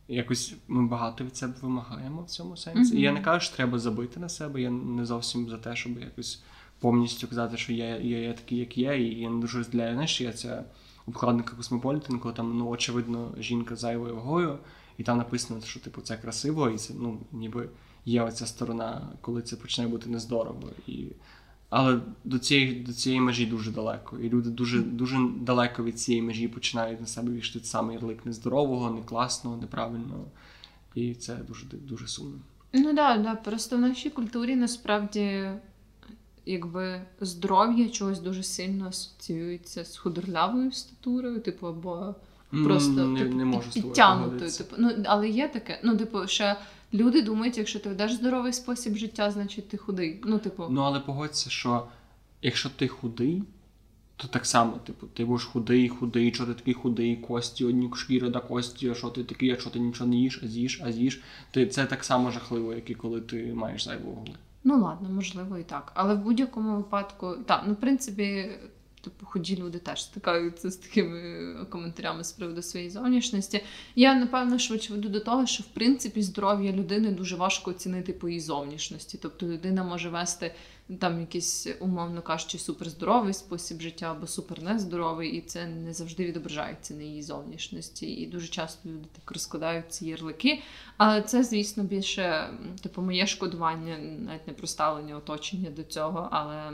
якось ми багато від себе вимагаємо в цьому сенсі. Mm-hmm. І я не кажу, що треба забити на себе. Я не зовсім за те, щоб якось повністю казати, що я я, я такий, як є, і я не дуже розділяю. Знаєш, я ця обкладинка Космополітен, коли там ну, очевидно жінка з зайвою вагою, і там написано, що типу це красиво, і це ну ніби є оця сторона, коли це почне бути нездорово. І але до цієї до цієї межі дуже далеко. І люди дуже дуже далеко від цієї межі починають на себе вішати саме ярлик нездорового, некласного, неправильного. І це дуже дуже сумно. Ну да, да. просто в нашій культурі насправді якби здоров'я чогось дуже сильно асоціюється з худорлявою статурою, типу, або просто не, типу, не можу з підтягнутою. Типу, ну, але є таке. Ну, типу, ще люди думають, якщо ти ведеш здоровий спосіб життя, значить ти худий. Ну, типу, Ну, але погодься, що якщо ти худий, то так само, типу, ти будеш худий, худий, що ти такий худий, кості, одні шкіри до кості, а що ти такий, якщо ти нічого не їш, а з'їш, а з'їш, ти це так само жахливо, як і коли ти маєш зайву вагу. Ну ладно, можливо, і так. Але в будь-якому випадку, так, ну в принципі, типу, ході люди теж стикаються з такими коментарями з приводу своєї зовнішності. Я напевно швидше веду до того, що в принципі здоров'я людини дуже важко оцінити по її зовнішності. Тобто людина може вести там якийсь, умовно кажучи, суперздоровий спосіб життя або супер нездоровий, і це не завжди відображається на її зовнішності. І дуже часто люди так розкладають ці ярлики. Але це, звісно, більше типу моє шкодування, навіть не про ставлення оточення до цього, але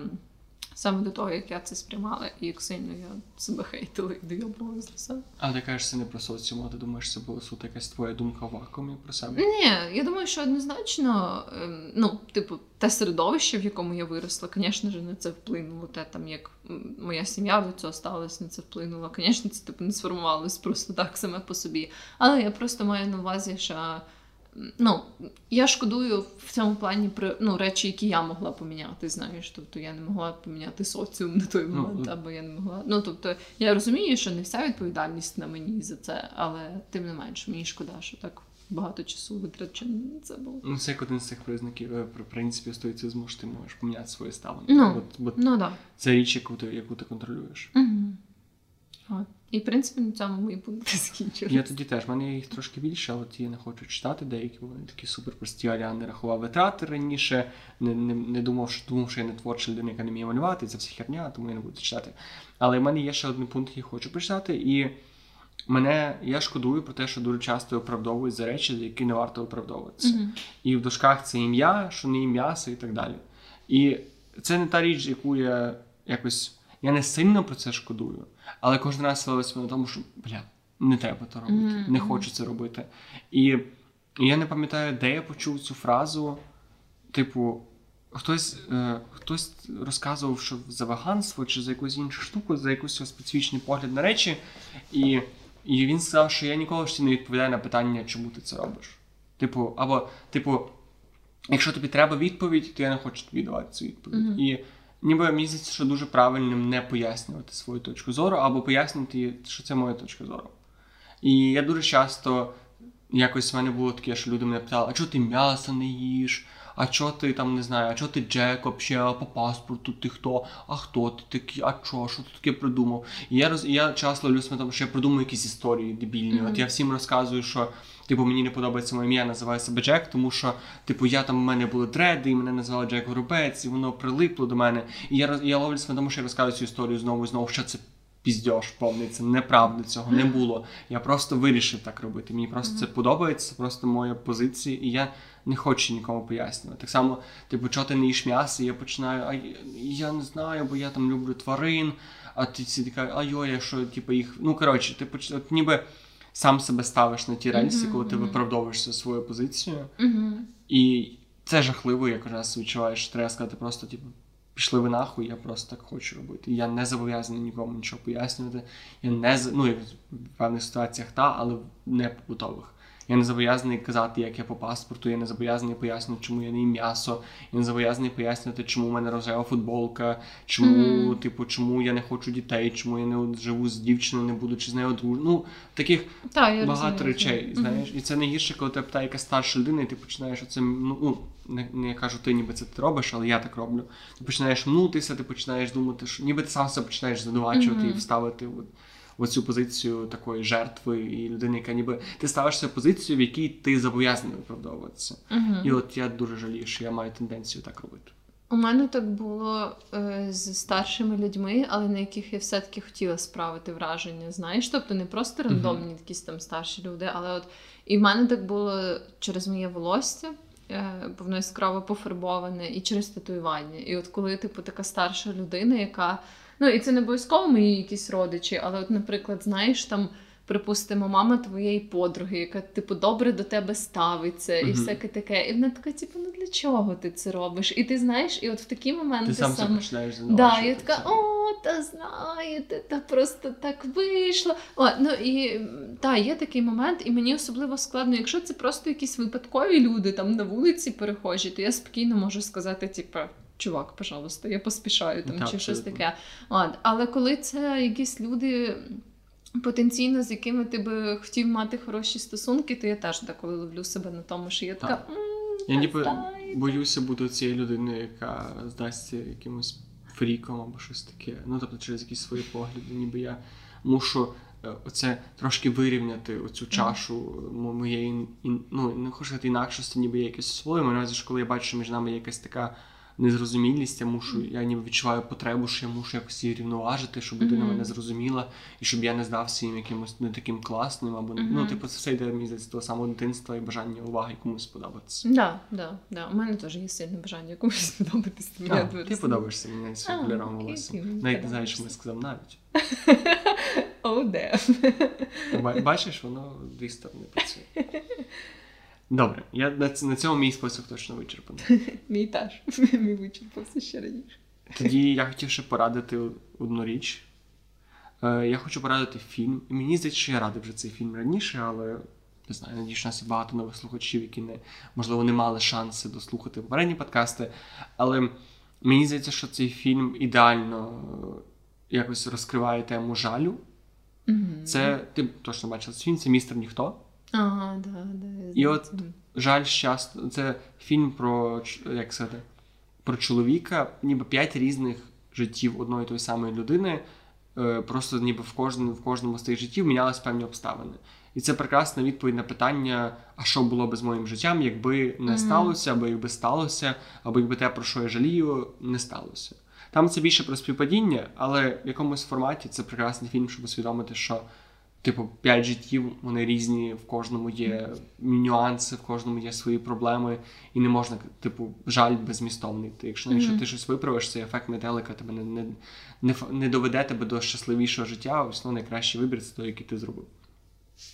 саме до того, як я це сприймала, і як сильно я себе хейтила і дойобувала за себе. Але ти кажеш, це не про соціум, а ти думаєш, це була суто якась твоя думка в вакуумі про себе? Ні, я думаю, що однозначно, ем, ну, типу, те середовище, в якому я виросла, звісно ж, на це вплинуло. Те там, як моя сім'я до цього ставилась, на це вплинуло. Звісно, це типу не сформувалось просто так саме по собі. Але я просто маю на увазі, що ну, я шкодую в цьому плані про ну, речі, які я могла поміняти, знаєш. Тобто я не могла поміняти соціум на той Ну, момент, от. або я не могла. Ну, тобто, я розумію, що не вся відповідальність на мені за це, але тим не менш, мені шкода, що так багато часу витрачено на це було. Ну, це як один з цих признаків, е, принципі, стоїцизму, що ти можеш поміняти своє ставлення. Ну, От, бо Ну так. це річ, яку ти, яку ти контролюєш. Угу. От. І в принципі на цьому мої пункти закінчилися. Я тоді теж, в мене їх трошки більше, але ті я не хочу читати деякі, вони такі супер прості, а я не рахував витрати раніше, не, не, не думав, що думав, що я не творча людина, яка не вміє малювати, і це все херня, тому я не буду читати. Але в мене є ще один пункт, який хочу прочитати, і мене я шкодую про те, що дуже часто оправдовують за речі, за які не варто оправдовуватися. Мгм. І в дошках це ім'я, що не ім'яса і так далі. І це не та річ, яку я якось. Я не сильно про це шкодую, але кожен раз ловиться на тому, що бля, не треба то робити, Мгм, не хочу це робити. І я не пам'ятаю, де я почув цю фразу. Типу, хтось, е, хтось розказував, що за веганство чи за якусь іншу штуку, за якийсь специфічний погляд на речі. І, і він сказав, що я ніколи житті не відповідаю на питання, чому ти це робиш. Типу, або, типу, якщо тобі треба відповідь, то я не хочу тобі давати цю відповідь. Мгм. І ніби мені здається, що дуже правильним не пояснювати свою точку зору, або пояснити, що це моя точка зору. І я дуже часто якось в мене було таке, що люди мене питали, а чого ти м'ясо не їш? А чого ти там не знаю, а чого ти Джек вообще, а по паспорту ти хто? А хто ти такий? А чого? Що ти таке придумав? І я роз я часто ловлю себе тому, що я придумую якісь історії дебільні. Мгм. От я всім розказую, що типу мені не подобається моє ім'я, називаю себе Джек, тому що типу я там у мене були дреди, і мене називали Джек Горобець, і воно прилипло до мене. І я я ловлю себе тому, що я розказую цю історію знову і знову, що це піздьош повний, це неправда, цього не було. Я просто вирішив так робити. Мені просто це подобається, це просто моя позиція, і я не хочу нікому пояснювати. Так само, типу, чого ти не їш м'ясо, і я починаю, а я- не знаю, бо я там люблю тварин, а ти ці така, а йо, я що, типу, їх. Ну, коротше, ти поч... от ніби сам себе ставиш на ті рельси, Мгм, коли ти мгм. виправдовуєшся свою позицію. Угу. І це жахливо, як раз відчуваєш, що треба сказати просто, типу, пішли ви нахуй, я просто так хочу робити. Я не зобов'язаний нікому нічого пояснювати. Я не ну, в певних ситуаціях та, але не побутових. Я не зобов'язаний казати, як я по паспорту, я не зобов'язаний пояснювати, чому я не їм м'ясо, я не зобов'язаний пояснювати, чому в мене рожева футболка, чому, Мгм. типу, чому я не хочу дітей, чому я не живу з дівчиною, не будучи з нею одруженим. Ну, таких Так, я багато розумію, речей, знаєш, і це найгірше, коли тебе питає якась старша людина, і ти починаєш оце, ну, не, не кажу, ти ніби це ти робиш, але я так роблю. Ти починаєш мнутися, ти починаєш думати, що ніби ти сам себе починаєш звинувачувати Мгм. і вставити от, оцю позицію такої жертви і людини, яка ніби ти ставишся в позицію, в якій ти зобов'язаний виправдовуватися. Мгм. І от я дуже жалію, що я маю тенденцію так робити. У мене так було е, з старшими людьми, але на яких я все-таки хотіла справити враження. Знаєш, тобто не просто рандомні якісь там старші люди, але от і в мене так було через моє волосся, е, бо воно яскраво пофарбоване, і через татуювання. І от коли, типу, така старша людина, яка. Ну, і це не обов'язково мої якісь родичі, але, от, наприклад, знаєш, там припустимо, мама твоєї подруги, яка типу добре до тебе ставиться, і Мгм. всяке таке. І вона така, типу, ну для чого ти це робиш? І ти знаєш, і от в такі моменти Ти сам це саме. починаєш Да, я така, о, та знаєте, та просто так вийшло. О, ну і та, є такий момент, і мені особливо складно, якщо це просто якісь випадкові люди там на вулиці перехожі, то я спокійно можу сказати, типу. Чувак, пожалуйста, я поспішаю там Так, чи щось таке. От, але коли це якісь люди потенційно, з якими ти би хотів мати хороші стосунки, то я теж деколи ловлю себе на тому, що я така. Так. «М, Я ніби знаєте». боюся бути цією людиною, яка здасться якимось фріком або щось таке. Ну, тобто через якісь свої погляди, ніби я мушу е, оце трошки вирівняти оцю чашу мо- моєї ну, не хочу сказати інакшості, ніби є якесь своє. Маю на що коли я бачу, що між нами є якась така незрозумілість, я мушу, я ніби відчуваю потребу, що я мушу якось її рівноважити, щоб людина Мгм. мене зрозуміла, і щоб я не здався їм якимось не таким класним, або ну, типу, це все йде мені з того самого дитинства і бажання уваги комусь сподобатися. Да, да, да. У мене теж є сильне бажання комусь сподобатись. тому А, ти подобаєшся мені своїм кольором волосся. Навіть не знаю, що ми сказав навіть. Де. Ба- Бачиш, воно дві сторони працює. Добре, я на, на цьому мій список точно вичерпаний. Мій теж. Мій вичерпався ще раніше. Тоді я хотів ще порадити одну річ. Е, я хочу порадити фільм. І мені здається, що я радив вже цей фільм раніше, але не знаю, надію, що у нас є багато нових слухачів, які не, можливо не мали шанси дослухати попередні подкасти. Але мені здається, що цей фільм ідеально е, якось розкриває тему жалю. Це ти точно бачила цей фільм, це містер Ніхто. Ага, да, да. І от жаль щастя. Це фільм про як сказати, про чоловіка, ніби п'ять різних життів одної і тої самої людини. е, Просто ніби в кожному, в кожному з тих життів мінялись певні обставини. І це прекрасна відповідь на питання: а що було би з моїм життям, якби не Мгм. сталося, або якби сталося, або якби те, про що я жалію, не сталося. Там це більше про співпадіння, але в якомусь форматі це прекрасний фільм, щоб усвідомити, що типу п'ять життів, вони різні, в кожному є нюанси, в кожному є свої проблеми, і не можна, типу, жаль безмістовний. Ти, якщо, якщо ти щось виправиш, цей ефект метелика тебе не, не, не, не доведе тебе до щасливішого життя, ось ну, найкращий вибір це той, який ти зробив.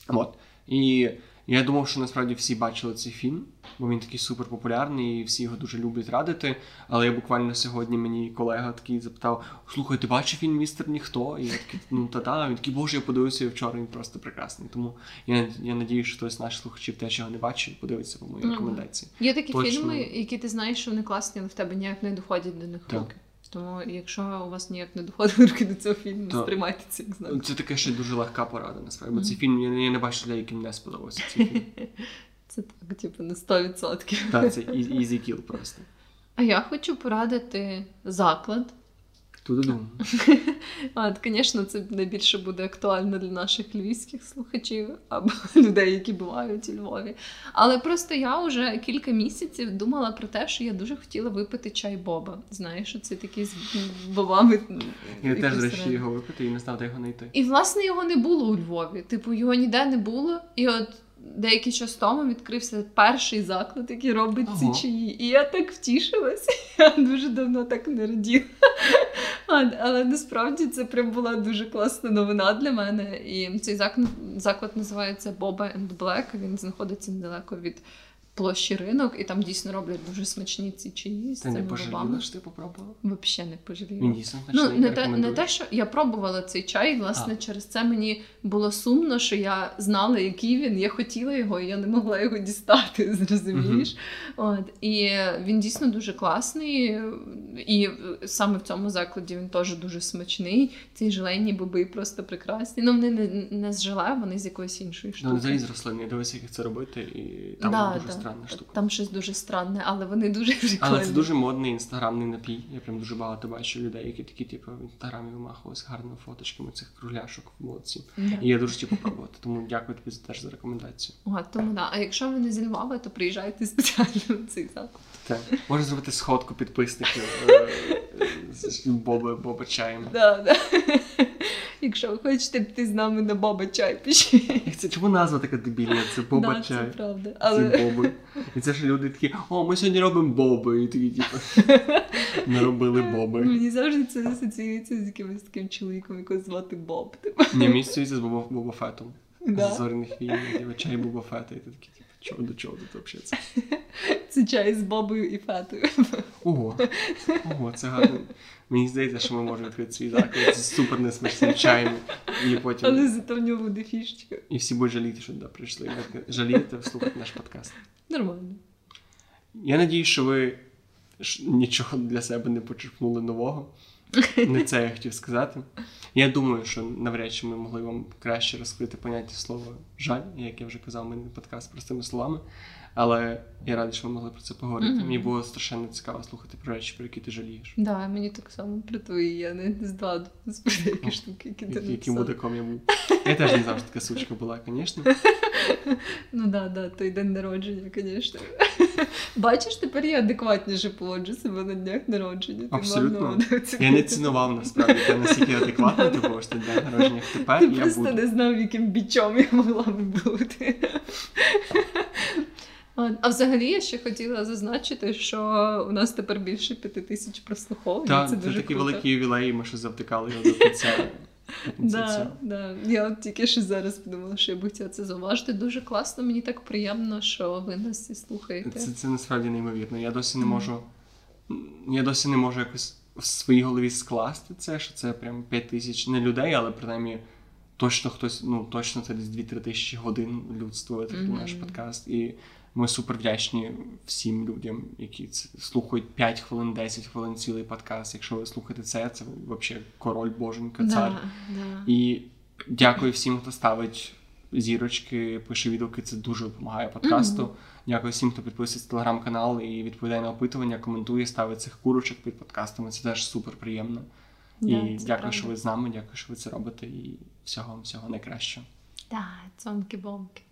От. І я думав, що насправді всі бачили цей фільм, бо він такий супер популярний, і всі його дуже люблять радити. Але я буквально сьогодні мені колега такий запитав: слухай, ти бачив фільм Містер Ніхто? І я такий, ну та-та. Він такий, боже, я подивився вчора, він просто прекрасний. Тому я, я надію, що хтось з наших слухачів теж його не бачив, подивиться по моїй Ну, рекомендації. Є такі Точно. фільми, які ти знаєш, що вони класні, але в тебе ніяк не доходять до них Так. руки. Тому, якщо у вас ніяк не доходить руки до цього фільму, То... сприймайте це як знак. Це таке ще дуже легка порада, насправді. Бо цей фільм я, я не бачу для яким не сподобався цей фільм. Це так, типу, на 100%. Так, це easy easy kill просто. А я хочу порадити заклад. Туди А, от, звісно, це найбільше буде актуально для наших львівських слухачів або людей, які бувають у Львові. Але просто я вже кілька місяців думала про те, що я дуже хотіла випити чай Боба. Знаєш, що це такий з бобами. Я теж якось його випити і не знав, де його знайти. І власне його не було у Львові. Типу, його ніде не було. І от деякий час тому відкрився перший заклад, який робить ага. ці чаї. І я так втішилася. Я дуже давно так не раділа. Але насправді це прям була дуже класна новина для мене. І цей заклад, заклад називається Boba and Black. Він знаходиться недалеко від площі ринок, і там дійсно роблять дуже смачні ці чаї з Ти не цими пожаліла, що ти попробувала? Взагалі не пожаліла. Він дійсно Ну, смачний, не те, не рекомендую. те, що я пробувала цей чай, і власне А. через це мені було сумно, що я знала, який він. Я хотіла його, і я не могла його дістати, зрозумієш? От і він дійсно дуже класний. І саме в цьому закладі він теж дуже смачний. Ці желейні боби просто прекрасні. Ну, вони не, не з желе, вони з якоїсь іншої Ну, штуки. взагалі з рослин, я дивився, як це робити, і там Да, дуже да. Странна штука. Там щось дуже странне, але вони дуже прикольні. Але це дуже модний інстаграмний напій. Я прям дуже багато бачу людей, які такі, типу, в інстаграмі вимахувалися гарними фоточками цих кругляшок в молодці. Yeah. І я дуже хотів попробувати. Тому дякую тобі теж за рекомендацію. О, тому да. А якщо ви не зі Львова, то приїжджайте спеціально в цей заклад. Так. Можна зробити сходку підписників е, з Боба, Боба чаєм. Да, да. Якщо ви хочете піти з нами на боба чай, пишіть. Це чому назва така дебільна? Це Боба чай. Це правда. Але боби. І це ж люди такі, о, ми сьогодні робимо боби. І такі, типу, наробили боби. мені завжди це асоціюється з якимось таким чоловіком, якого звати Боб. Типу. Ні, мені стається з Боба, Фетом. Да. з зоряних війн, типу, чай Боба Фета, і ти такий, чого до чого тут взагалі це? Це чай з бабою і фетою. Ого, ого, це гарно. Мені здається, що ми можемо відкрити свій заклад з супер несмачним чаєм. І потім Але зато в нього буде фішечка. і всі будуть жаліти, що туди прийшли. Жалієте слухати наш подкаст. Нормально. Я надію, що ви нічого для себе не почерпнули нового. Не це я хотів сказати. Я думаю, що навряд чи ми могли вам краще розкрити поняття слова жаль, як я вже казав, ми не подкаст простими словами. Але я радий, що ми могли про це поговорити. Мгм. Мені було страшенно цікаво слухати про речі, про які ти жалієш. Да, мені так само про твої, я не здогадувалась про деякі штуки, які ти Яким написав. мудаком я був. Я теж не що така сучка була, звісно. Ну да, да, той день народження, звісно. Бачиш, тепер я адекватніше поводжу себе на днях народження. Абсолютно. на. Я не цінував насправді, я настільки адекватно ти був, що день народження. Тепер Ти я просто буду. не знав, яким бічом я могла би бути. А взагалі я ще хотіла зазначити, що у нас тепер більше п'яти тисяч прослуховувань. Так, це це, дуже такий круто. великий ювілей, ми ще завтикали його до кінця. Да, да. Я от тільки що зараз подумала, що я би хотіла це зауважити. Дуже класно, мені так приємно, що ви нас всі слухаєте. Це, це насправді неймовірно. Я досі не можу. Я досі не можу якось в своїй голові скласти це, що це прям 5 тисяч не людей, але принаймні точно хтось, ну точно це десь 2-3 тисячі годин людства Мгм. наш подкаст. І ми супер вдячні всім людям, які це слухають 5 хвилин, 10 хвилин цілий подкаст. Якщо ви слухаєте це, це взагалі король боженька, цар. Да, да. І дякую всім, хто ставить зірочки, пише відгуки. Це дуже допомагає подкасту. Мгм. Дякую всім, хто підписується телеграм-канал і відповідає на опитування, коментує, ставить цих курочок під подкастами. Це теж супер приємно. І дякую, правда. що ви з нами. Дякую, що ви це робите. І всього вам всього найкращого. Да, цомки-бомки.